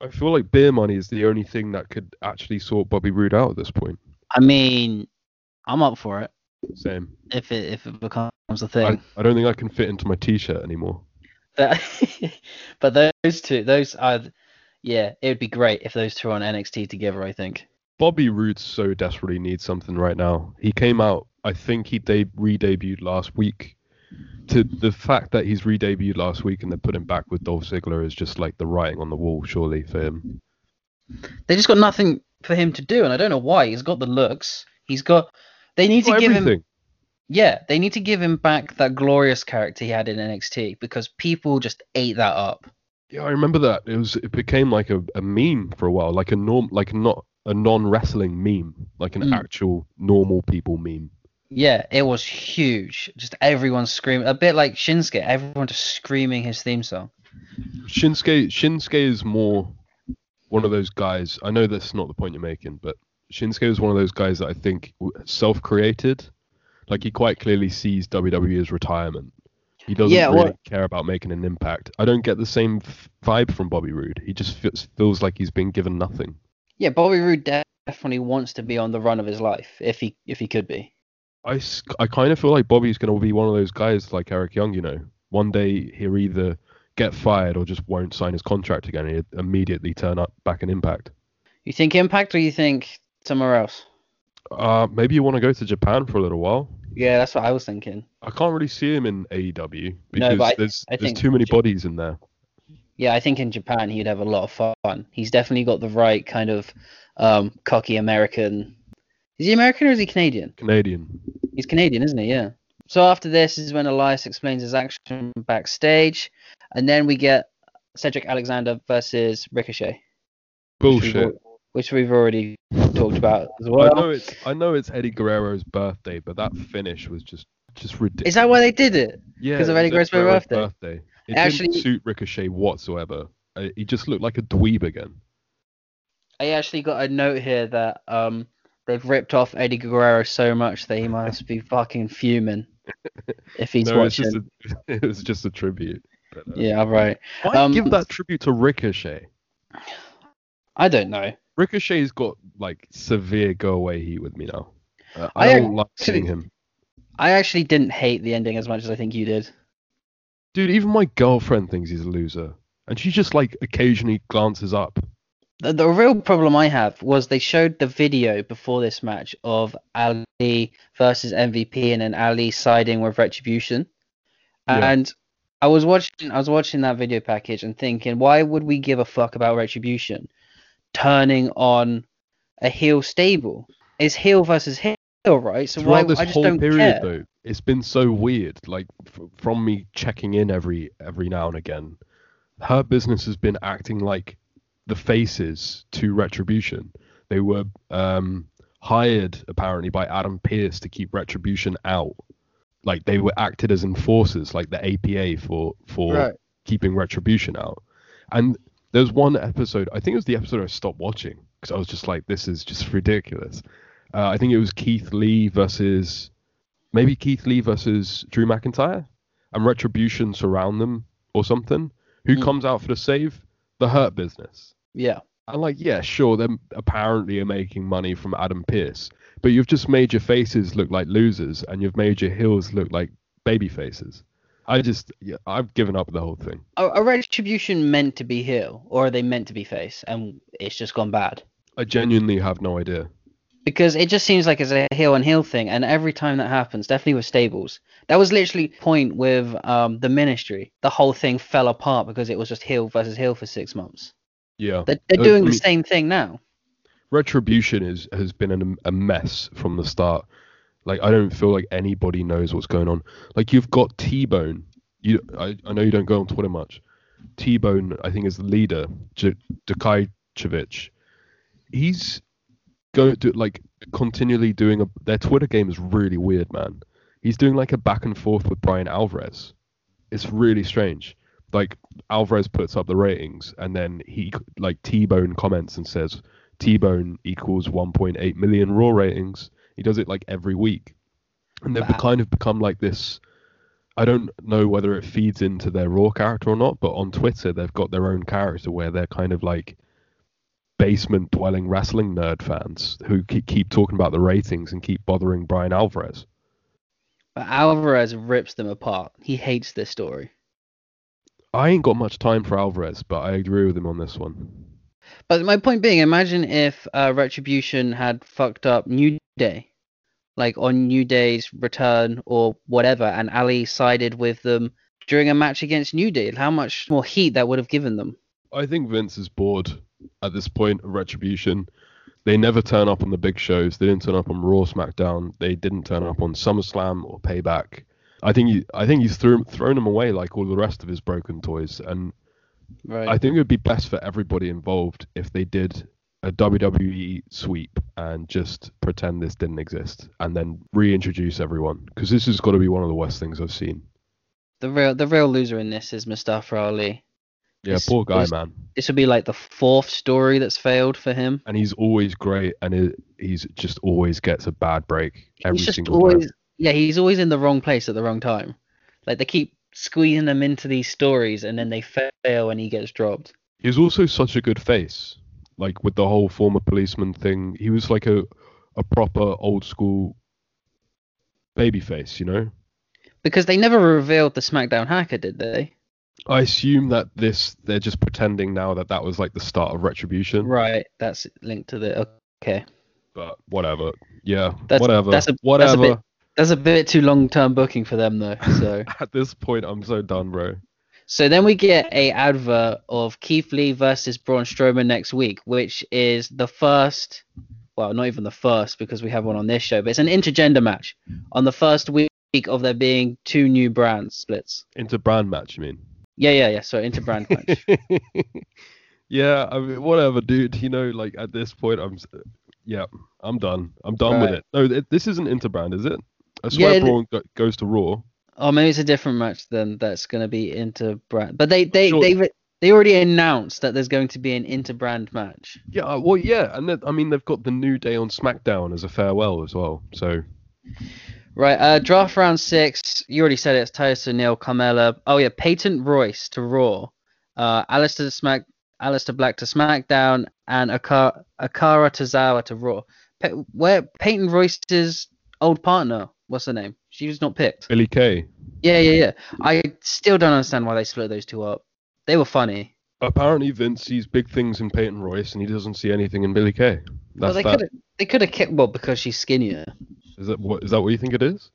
I feel like beer money is the only thing that could actually sort Bobby Roode out at this point. I mean, I'm up for it Same. if it if it becomes a I, thing. I don't think I can fit into my t-shirt anymore. But, but those two, those are, yeah, it would be great if those two are on NXT together. I think. Bobby Roode so desperately needs something right now. He came out, I think he de- re-debuted last week. To the fact that he's re-debuted last week and they put him back with Dolph Ziggler is just like the writing on the wall, surely for him. They just got nothing for him to do, and I don't know why. He's got the looks. He's got. They need to give him. Yeah, they need to give him back that glorious character he had in NXT because people just ate that up. Yeah, I remember that. It was it became like a, a meme for a while, like a norm, like not a non-wrestling meme, like an Mm. actual normal people meme. Yeah, it was huge. Just everyone screaming, a bit like Shinsuke. Everyone just screaming his theme song. Shinsuke Shinsuke is more one of those guys. I know that's not the point you're making, but Shinsuke is one of those guys that I think self-created. Like he quite clearly sees WWE as retirement. He doesn't Yeah, really well- care about making an impact. I don't get the same f- vibe from Bobby Roode. He just feels, feels like he's been given nothing. Yeah, Bobby Roode definitely wants to be on the run of his life if he if he could be. I, I kind of feel like Bobby's going to be one of those guys like Eric Young, you know. One day he'll either get fired or just won't sign his contract again and he'll immediately turn up back in Impact. You think Impact or you think somewhere else? Uh, maybe you want to go to Japan for a little while. Yeah, that's what I was thinking. I can't really see him in AEW No, because but I- there's I there's too many bodies in there. Yeah, I think in Japan he'd have a lot of fun. He's definitely got the right kind of um, cocky American. Is he American or is he Canadian? Canadian. He's Canadian, isn't he? Yeah. So after this is when Elias explains his action backstage, and then we get Cedric Alexander versus Ricochet, Bullshit. Which we've already talked about as I well. know it's I know it's Eddie Guerrero's birthday, but that finish was just just ridiculous. Is that why they did it? Yeah, because of Eddie Guerrero's Guerrero's birthday? It Actually- didn't suit Ricochet whatsoever. Uh, he just looked like a dweeb again. I actually got a note here that um they've ripped off Eddie Guerrero so much that he must be fucking fuming if he's no, it's watching. just a, it was just a tribute. But, uh, Yeah, right. Why Um, give that tribute to Ricochet? I don't know. Ricochet's got like severe go away heat with me now. Uh, I I don't like actually- seeing him. I actually didn't hate the ending as much as I think you did. Dude, even my girlfriend thinks he's a loser. And she just like occasionally glances up. The, the real problem I have was they showed the video before this match of Ali versus MVP and then Ali siding with Retribution. Yeah. And I was watching I was watching that video package and thinking, why would we give a fuck about Retribution turning on a heel stable? It's heel versus heel, right? So why Throughout this I just whole don't period care. though, it's been so weird. Like f- from me checking in every every now and again, her business has been acting like the faces to Retribution. They were um, hired apparently by Adam Pearce to keep Retribution out. Like they were acted as enforcers, like the APA for for Right. keeping Retribution out. And there's one episode, I think it was the episode I stopped watching because I was just like, this is just ridiculous. Uh, I think it was Keith Lee versus maybe Keith Lee versus Drew McIntyre, and Retribution surround them or something. Who Hmm. comes out for the save? The Hurt Business. Yeah. And like, yeah, sure, they apparently are making money from Adam Pearce, but you've just made your faces look like losers, and you've made your heels look like baby faces. I just, yeah, I've given up the whole thing. Are, are Retribution meant to be heel or are they meant to be face and it's just gone bad? I genuinely have no idea. because it just seems like it's a heel and heel thing and every time that happens definitely with stables that was literally point with um the ministry the whole thing fell apart because it was just heel versus heel for six months Yeah, they're, they're Uh, doing I the same thing now Retribution is has been an, a mess from the start. Like I don't feel like anybody knows what's going on. Like you've got T Bone. You, I, I know you don't go on Twitter much. T Bone, I think, is the leader. J-. He's going to like continually doing a. Their Twitter game is really weird, man. He's doing like a back and forth with Bryan Alvarez. It's really strange. Like Alvarez puts up the ratings, and then he like T Bone comments and says T Bone equals 1.8 million Raw ratings. He does it like every week, and they've Wow. kind of become like this. I don't know whether it feeds into their Raw character or not, but on Twitter they've got their own character where they're kind of like basement dwelling wrestling nerd fans who keep, keep talking about the ratings and keep bothering Bryan Alvarez. but alvarez rips them apart he hates this story I ain't got much time for Alvarez, but I agree with him on this one. But my point being imagine if uh, retribution had fucked up new day like on new day's return or whatever and ali sided with them during a match against new day how much more heat that would have given them I think Vince is bored at this point of Retribution. They never turn up on the big shows. They didn't turn up on Raw, SmackDown. They didn't turn up on SummerSlam or Payback. I think he, I think he's threw, thrown them away like all the rest of his broken toys. And right I think it would be best for everybody involved if they did a WWE sweep and just pretend this didn't exist and then reintroduce everyone because this has got to be one of the worst things I've seen. The real the real loser in this is Mustafa Ali. Yeah, It's- poor guy, it's- man. This would be like the fourth story that's failed for him. And he's always great, and it, he's just always gets a bad break every he's just single always time. yeah, he's always in the wrong place at the wrong time. Like they keep squeezing them into these stories and then they fail and he gets dropped. He was also such a good face, like with the whole former policeman thing. He was like a a proper old school baby face, you know. Because they never revealed the SmackDown hacker, did they? I assume that this they're just pretending now that that was like the start of retribution. Right, that's linked to the okay. But whatever. Yeah, That's- whatever. that's a- that's a whatever. bit- That's a bit too long term booking for them though. So At this point, I'm so done, bro. so then we get a advert of Keith Lee versus Braun Strowman next week, which is the first well, not even the first because we have one on this show, but it's an intergender match on the first week of there being two new brand splits. Into brand match, you mean? Yeah, yeah, yeah. So interbrand match. yeah, I mean, whatever, dude. You know, like at this point, I'm, yeah, I'm done. I'm done with it. No, it, this isn't Interbrand, is it? I swear, Yeah, Braun go, goes to Raw. Oh, maybe it's a different match then. That's going to be interbrand. But they they Sure. they they already announced that there's going to be an interbrand match. Yeah, uh, well, yeah, and I mean, they've got the New Day on SmackDown as a farewell as well. So Right. Uh, draft round six. You already said it, it's Titus O'Neil, Carmella. Oh yeah, Peyton Royce to Raw. Uh, Aleister Smack, Aleister Black to SmackDown, and Akira, Akira Tozawa to Raw. Pe- where Peyton Royce's old partner? What's her name? She was not picked. Billie Kay. Yeah, yeah, yeah. I still don't understand why they split those two up. They were funny. Apparently, Vince sees big things in Peyton Royce, and he doesn't see anything in Billie Kay. Well, they that. could have they could have kicked well because she's skinnier. Is that what? Is that what you think it is?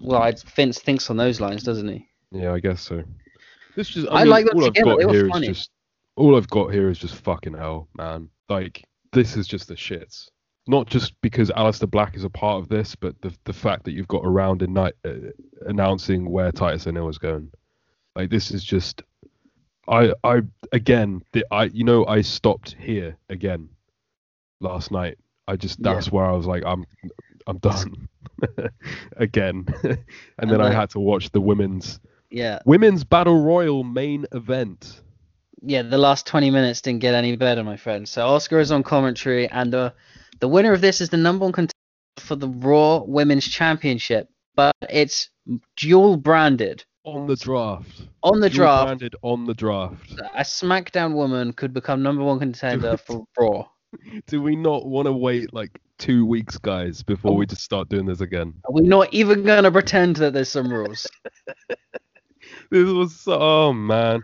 Well, I, Vince thinks on those lines, doesn't he? Yeah, I guess so. This just. I I, mean, like all together, I've got here is funny. just. All I've got here is just fucking hell, man. Like this is just the shits. Not just because Aleister Black is a part of this, but the the fact that you've got a round in night uh, announcing where Titus O'Neil is going. Like this is just. I I again the, I you know I stopped here again last night. I just Yeah. that's where I was like I'm I'm done again, and then And I had to watch the women's Yeah, women's battle royal main event. yeah. The last twenty minutes didn't get any better, my friend. So Asuka is on commentary, and the the winner of this is the number one contender for the Raw Women's Championship, but it's dual branded On the draft. on the Dual draft. branded on the draft. A SmackDown woman could become number one contender for Raw. Do we not want to wait like two weeks, guys, before we just start doing this again? Are we not even gonna pretend that there's some rules? This was so, oh man,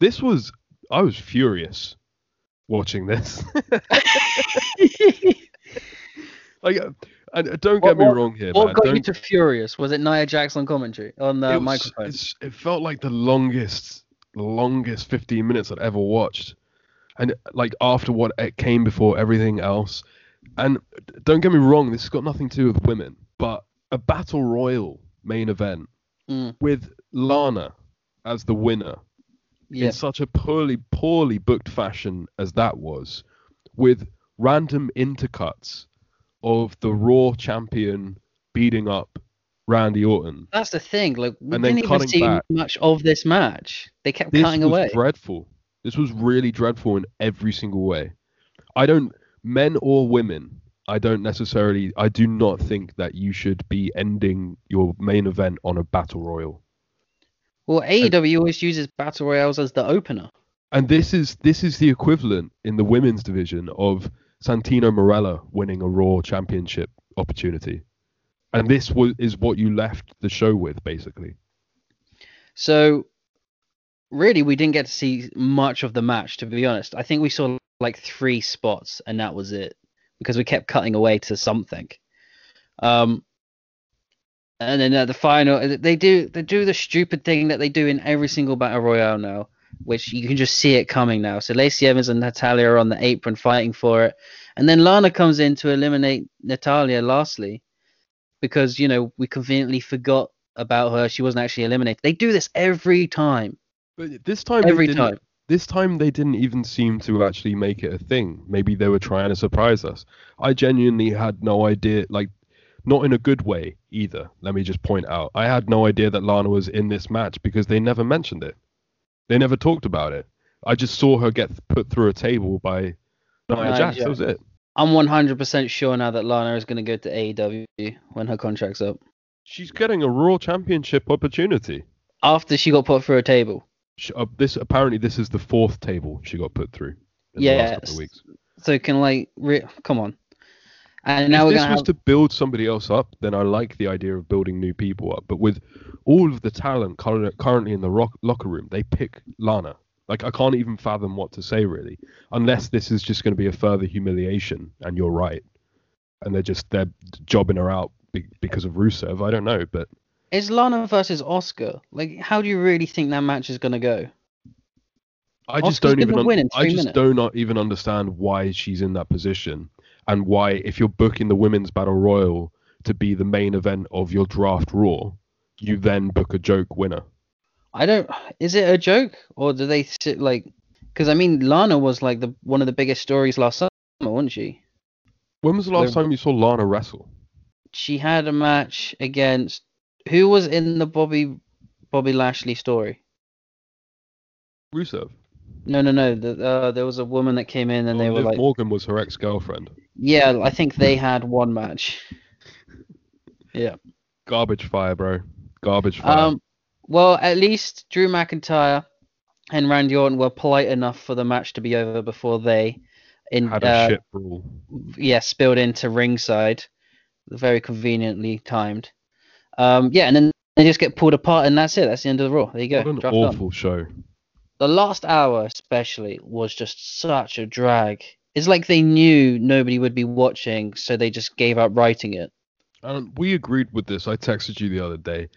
this was I was furious watching this. like, uh, and uh, don't get What- me wrong here, what man. got Don't, you to furious? Was it Nia Jackson commentary on the it, was- microphone? it felt like the longest, longest 15 minutes I'd ever watched. And like after what it came before everything else. And don't get me wrong, this has got nothing to do with women, but a battle royal main event Mm. with Lana as the winner Yeah. in such a poorly, poorly booked fashion as that was, with random intercuts of the Raw champion beating up Randy Orton. That's the thing. Like we And didn't even see back. much of this match. They kept this cutting away. This was dreadful. This was really dreadful in every single way. I don't, men or women, I don't necessarily, I do not think that you should be ending your main event on a battle royal. Well, AEW always uses battle royals as the opener. And this is this is the equivalent in the women's division of Santino Marella winning a Raw Championship opportunity. And this was is what you left the show with, basically. So really, we didn't get to see much of the match. To be honest, I think we saw like three spots, and that was it because we kept cutting away to something. Um, and then at the final, they do they do the stupid thing that they do in every single battle royale now, which you can just see it coming now. So Lacey Evans and Natalya are on the apron fighting for it, and then Lana comes in to eliminate Natalya lastly, because you know we conveniently forgot about her. She wasn't actually eliminated. They do this every time, But this time, they every didn't- time. this time they didn't even seem to actually make it a thing. Maybe they were trying to surprise us. I genuinely had no idea, like, not in a good way either. Let me just point out, I had no idea that Lana was in this match because they never mentioned it. They never talked about it. I just saw her get put through a table by Nia Nia Jax. That was it. I'm 100% sure now that Lana is going to go to AEW when her contract's up. She's getting a Raw Championship opportunity. After she got put through a table. She, uh, this apparently this is the fourth table she got put through in the last couple of weeks. So can like, re- come on. And now if this was to to build somebody else up, then I like the idea of building new people up. But with all of the talent currently in the rock- locker room, they pick Lana. Like I can't even fathom what to say really, unless this is just going to be a further humiliation. And you're right, and they're just they're jobbing her out because of Rusev. I don't know, but It's Lana versus Asuka. Like, how do you really think that match is going to go? I just Asuka's don't even. un- I just minutes. do not even understand why she's in that position, and why if you're booking the women's battle royal to be the main event of your draft Raw, you then book a joke winner. I don't. Is it a joke or do they sit like? Because I mean, Lana was like the one of the biggest stories last summer, wasn't she? When was the last Where- time you saw Lana wrestle? She had a match against who was in the Bobby Bobby Lashley story. Rusev. No, no, no. The, uh, there was a woman that came in and Oh, they were Liv like, Morgan was her ex-girlfriend. yeah, I think they had one match. Yeah. Garbage fire, bro. Garbage fire. Um. Well, at least Drew McIntyre and Randy Orton were polite enough for the match to be over before they, in Had a uh, shit brawl. yeah, spilled into ringside, very conveniently timed. Um, yeah, and then they just get pulled apart, and that's it. That's the end of the Raw. There you go. What an Draft awful show. The last hour, especially, was just such a drag. It's like they knew nobody would be watching, so they just gave up writing it. And we agreed with this. I texted you the other day.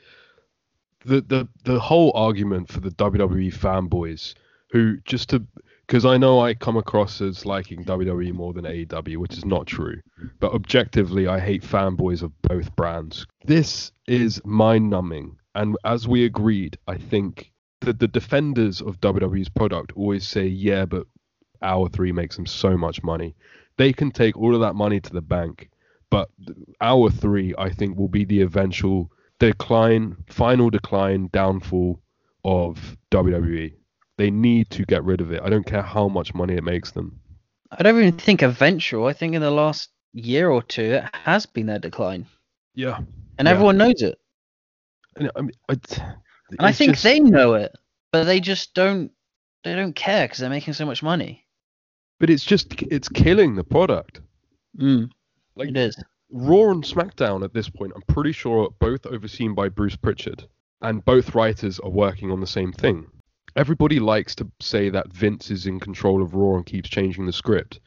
The the the whole argument for the WWE fanboys who just to because I know I come across as liking WWE more than AEW, which is not true. But objectively, I hate fanboys of both brands. This is mind numbing. And as we agreed, I think that the defenders of WWE's product always say, yeah, but hour three makes them so much money. They can take all of that money to the bank. But hour three, I think, will be the eventual decline, final decline, downfall of WWE. They need to get rid of it. I don't care how much money it makes them. I don't even think eventual. I think in the last year or two, it has been their decline, Yeah. and Yeah. everyone knows it. And I, mean, I, And I think they know it, but they just don't. They don't care because they're making so much money. But it's just it's killing the product. Mm, Like it is. Raw and SmackDown at this point, I'm pretty sure both overseen by Bruce Pritchard, and both writers are working on the same thing. Everybody likes to say that Vince is in control of Raw and keeps changing the script,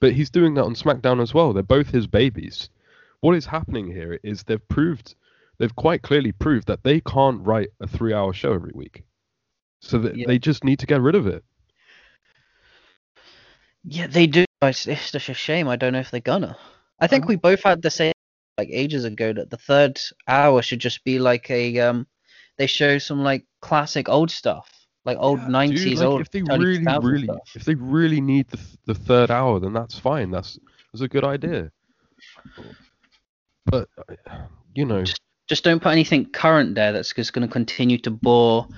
but he's doing that on SmackDown as well. They're both his babies. What is happening here is they've proved, they've quite clearly proved that they can't write a three-hour show every week, so that Yeah. they just need to get rid of it. Yeah, they do. It's, it's just a shame. I don't know if they're gonna. I think Um, we both had the same like ages ago that the third hour should just be like a um. They show some like classic old stuff, like old Yeah, nineties, dude, like, old if they really really stuff. if they really need the, the third hour then that's fine that's that's a good idea but you know Just don't put anything current there that's just going to continue to bore,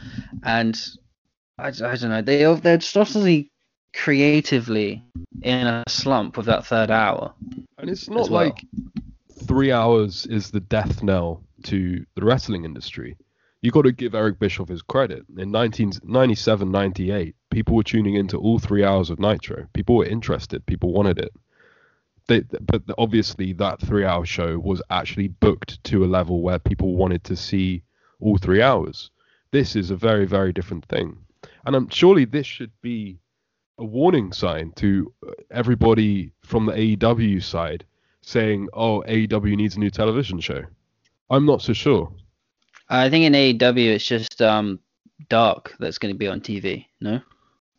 and I, I don't know. They they're just obviously creatively in a slump with that third hour. and it's not well. like three hours is the death knell to the wrestling industry you got to give eric bischoff his credit in 1997 98 people were tuning into all three hours of nitro people were interested people wanted it they, but obviously that three hour show was actually booked to a level where people wanted to see all three hours. This is a very, very different thing. And um, surely this should be a warning sign to everybody from the AEW side saying, oh, AEW needs a new television show. I'm not so sure. I think in AEW it's just um Dark that's going to be on TV. No.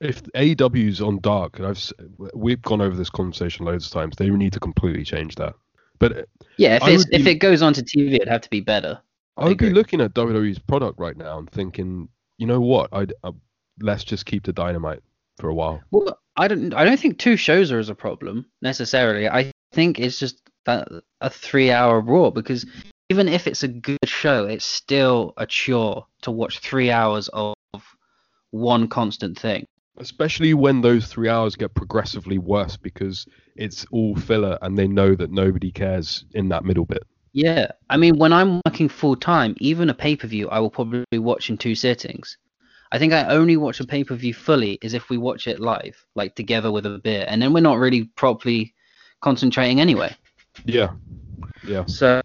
If AEW's on Dark, and I've we've gone over this conversation loads of times, they need to completely change that. But Yeah, if it's be- if it goes on to TV, it'd have to be better. I would be looking at WWE's product right now and thinking, you know what? I'd uh, let's just keep the dynamite for a while. Well, I don't. I don't think two shows are as a problem necessarily. I think it's just that a three-hour Raw because even if it's a good show, it's still a chore to watch three hours of one constant thing. Especially when those three hours get progressively worse because it's all filler and they know that nobody cares in that middle bit. Yeah, I mean, when I'm working full time, even a pay per view, I will probably watch in two sittings. I think I only watch a pay per view fully is if we watch it live, like together with a beer, and then we're not really properly concentrating anyway. Yeah. Yeah. So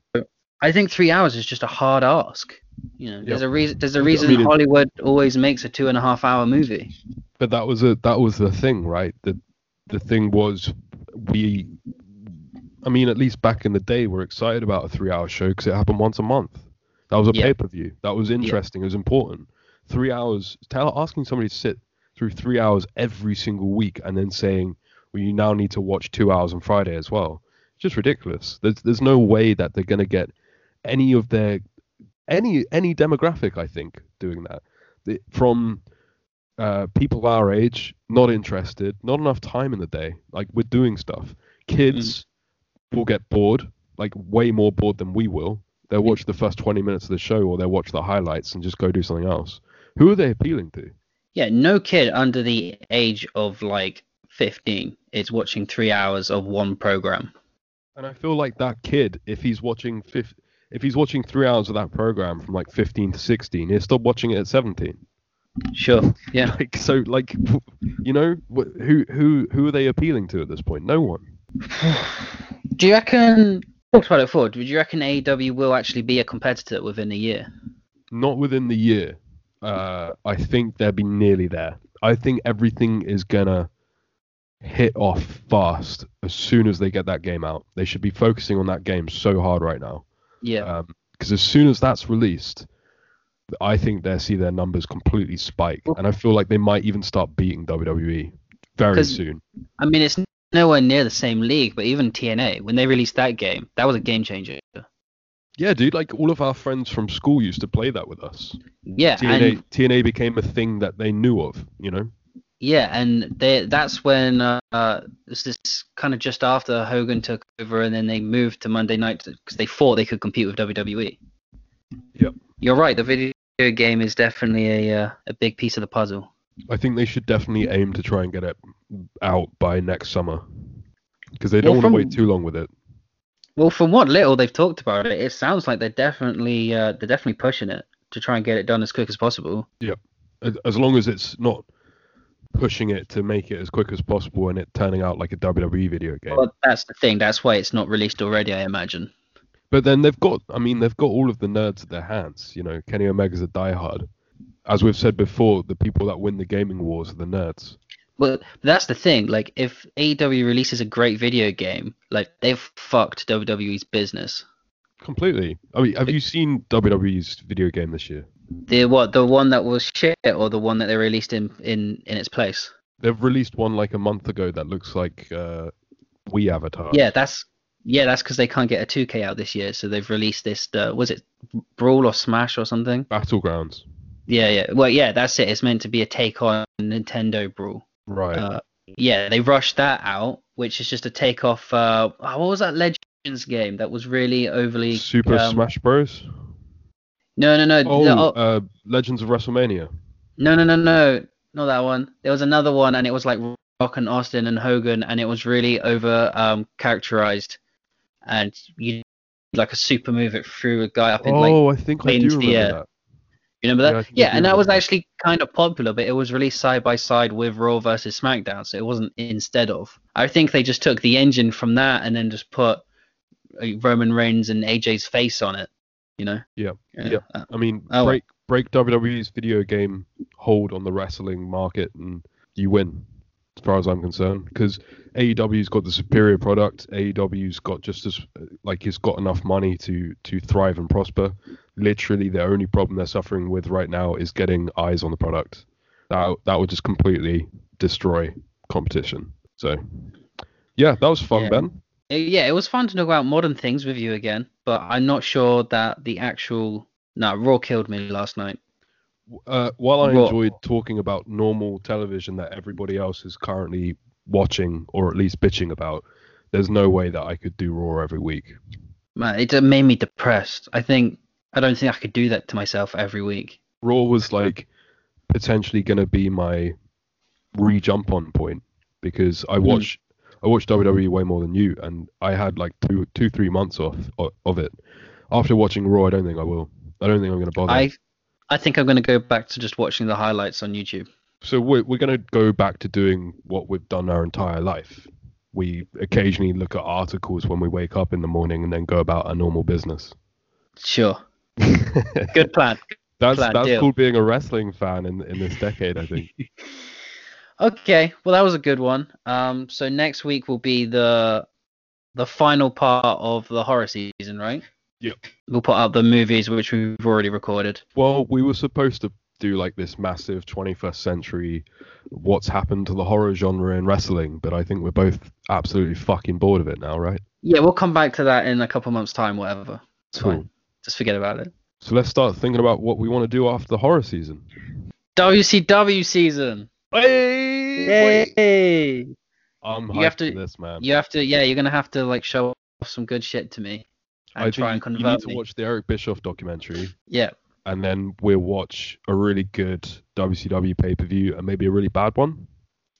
I think three hours is just a hard ask. You know, there's a reason. There's a reason mean, it- Hollywood always makes a two and a half hour movie. But that was a that was the thing, right? The the thing was we I mean, at least back in the day, we're excited about a three-hour show because it happened once a month. That was a Yeah. pay-per-view. That was interesting. It was important. Three hours. Tell asking somebody to sit through three hours every single week and then saying, "Well, you now need to watch two hours on Friday as well." It's just ridiculous. There's there's no way that they're gonna get any of their any any demographic. I think doing that The- from uh, people our age, not interested, not enough time in the day. Like we're doing stuff. Kids will get bored, like way more bored than we will. They'll watch the first 20 minutes of the show or they'll watch the highlights and just go do something else. Who are they appealing to? Yeah, no kid under the age of like 15 is watching three hours of one program. And I feel like that kid, if he's watching fif- if he's watching three hours of that program from like 15 to 16, he'll stop watching it at 17. Sure. Yeah. Like so, like you know, who who who are they appealing to at this point? No one. Do you reckon? Talked about it before. Do you reckon AEW will actually be a competitor within a year? not within the year. Uh, I think they'll be nearly there. I think everything is gonna hit off fast as soon as they get that game out. They should be focusing on that game so hard right now. Yeah. Um, because as soon as that's released, I think they'll see their numbers completely spike, Well- and I feel like they might even start beating WWE very soon. I mean, it's nowhere near the same league, but even TNA, when they released that game, that was a game changer. Yeah, dude. Like all of our friends from school used to play that with us. Yeah, TNA and TNA became a thing that they knew of. You know. Yeah, and they that's when uh, uh this is kind of just after Hogan took over, and then they moved to Monday night because they thought they could compete with WWE. Yep. You're right. The video game is definitely a uh, a big piece of the puzzle. I think they should definitely aim to try and get it out by next summer because they don't Well, want to wait too long with it. Well, from what little they've talked about it, it sounds like they're definitely uh, they're definitely pushing it to try and get it done as quick as possible. As- As long as it's not pushing it to make it as quick as possible and it turning out like a WWE video game. Well, that's the thing. That's why it's not released already. I imagine. But then they've got, I mean, they've got all of the nerds at their hands. You know, Kenny Omega's a diehard. As we've said before, the people that win the gaming wars are the nerds. Well, that's the thing. Like, if AEW releases a great video game, like they've fucked WWE's business. Completely. I mean, have you seen WWE's video game this year? The what? The one that was shit, or the one that they released in in in its place? They've released one like a month ago that looks like uh, Wii Avatar. Yeah, that's yeah, that's because they can't get a 2K out this year, so they've released this. Uh, was it Brawl or Smash or something? Battlegrounds. Yeah, yeah. Well, yeah, that's it. It's meant to be a take on Nintendo Brawl. Right. Uh, yeah, they rushed that out, which is just a take off. Uh, oh, what was that Legends game that was really overly Super um, Smash Bros. No, no, no, Oh, no, oh, uh, Legends of WrestleMania. no, no, no, no, not that one. There was another one, and it was like Rock and Austin and Hogan, and it was really over um, characterized, and you like a super move it through a guy up in like Oh, I think I do the remember air. that. You remember that? I Yeah, and that was that. actually kind of popular, but it was released side by side with Raw versus SmackDown, so it wasn't instead of. I think they just took the engine from that and then just put Roman Reigns and AJ's face on it. You know? Yeah, Yeah. yeah. Uh, I mean, Oh, break break WWE's video game hold on the wrestling market, and you win, as far as I'm concerned. Because AEW's got the superior product. AEW's got just as like it's got enough money to to thrive and prosper. Literally, the only problem they're suffering with right now is getting eyes on the product. That that would just completely destroy competition. So, yeah, that was fun, Yeah. Ben. Yeah, it was fun to talk about modern things with you again, but I'm not sure that the actual. No, Raw killed me last night. Uh, while I Raw. enjoyed talking about normal television that everybody else is currently watching or at least bitching about, there's no way that I could do Raw every week. Man, it made me depressed. I think I don't think I could do that to myself every week. Raw was like potentially going to be my re-jump on point because I watch I watch WWE way more than you, and I had like two two three months off of it. After watching Raw, I don't think I will. I don't think I'm going to bother. I I think I'm going to go back to just watching the highlights on YouTube. So we're we're going to go back to doing what we've done our entire life. We occasionally look at articles when we wake up in the morning and then go about our normal business. Sure. Good plan. That's plan, that's deal. called being a wrestling fan in in this decade, I think. Okay, well that was a good one. Um, so next week will be the the final part of the horror season, right? Yep. We'll put up the movies which we've already recorded. Well, we were supposed to do like this massive 21st century what's happened to the horror genre in wrestling, but I think we're both absolutely fucking bored of it now, right? Yeah, we'll come back to that in a couple months' time, whatever. It's Cool. fine. Just forget about it. So let's start thinking about what we want to do after the horror season. WCW season. Hey! Yay! I'm You hyped have for to- this, man. You have to, yeah, you're gonna have to like show off some good shit to me and I try think and you, you need convert to me. watch the Eric Bischoff documentary, Yeah, and then we'll watch a really good WCW pay per view and maybe a really bad one.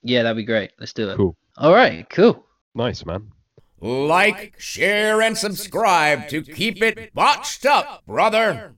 yeah, that'd be great. Let's do it. Cool. All right, cool. Nice, man. Like, share, and subscribe to keep it botched up, brother.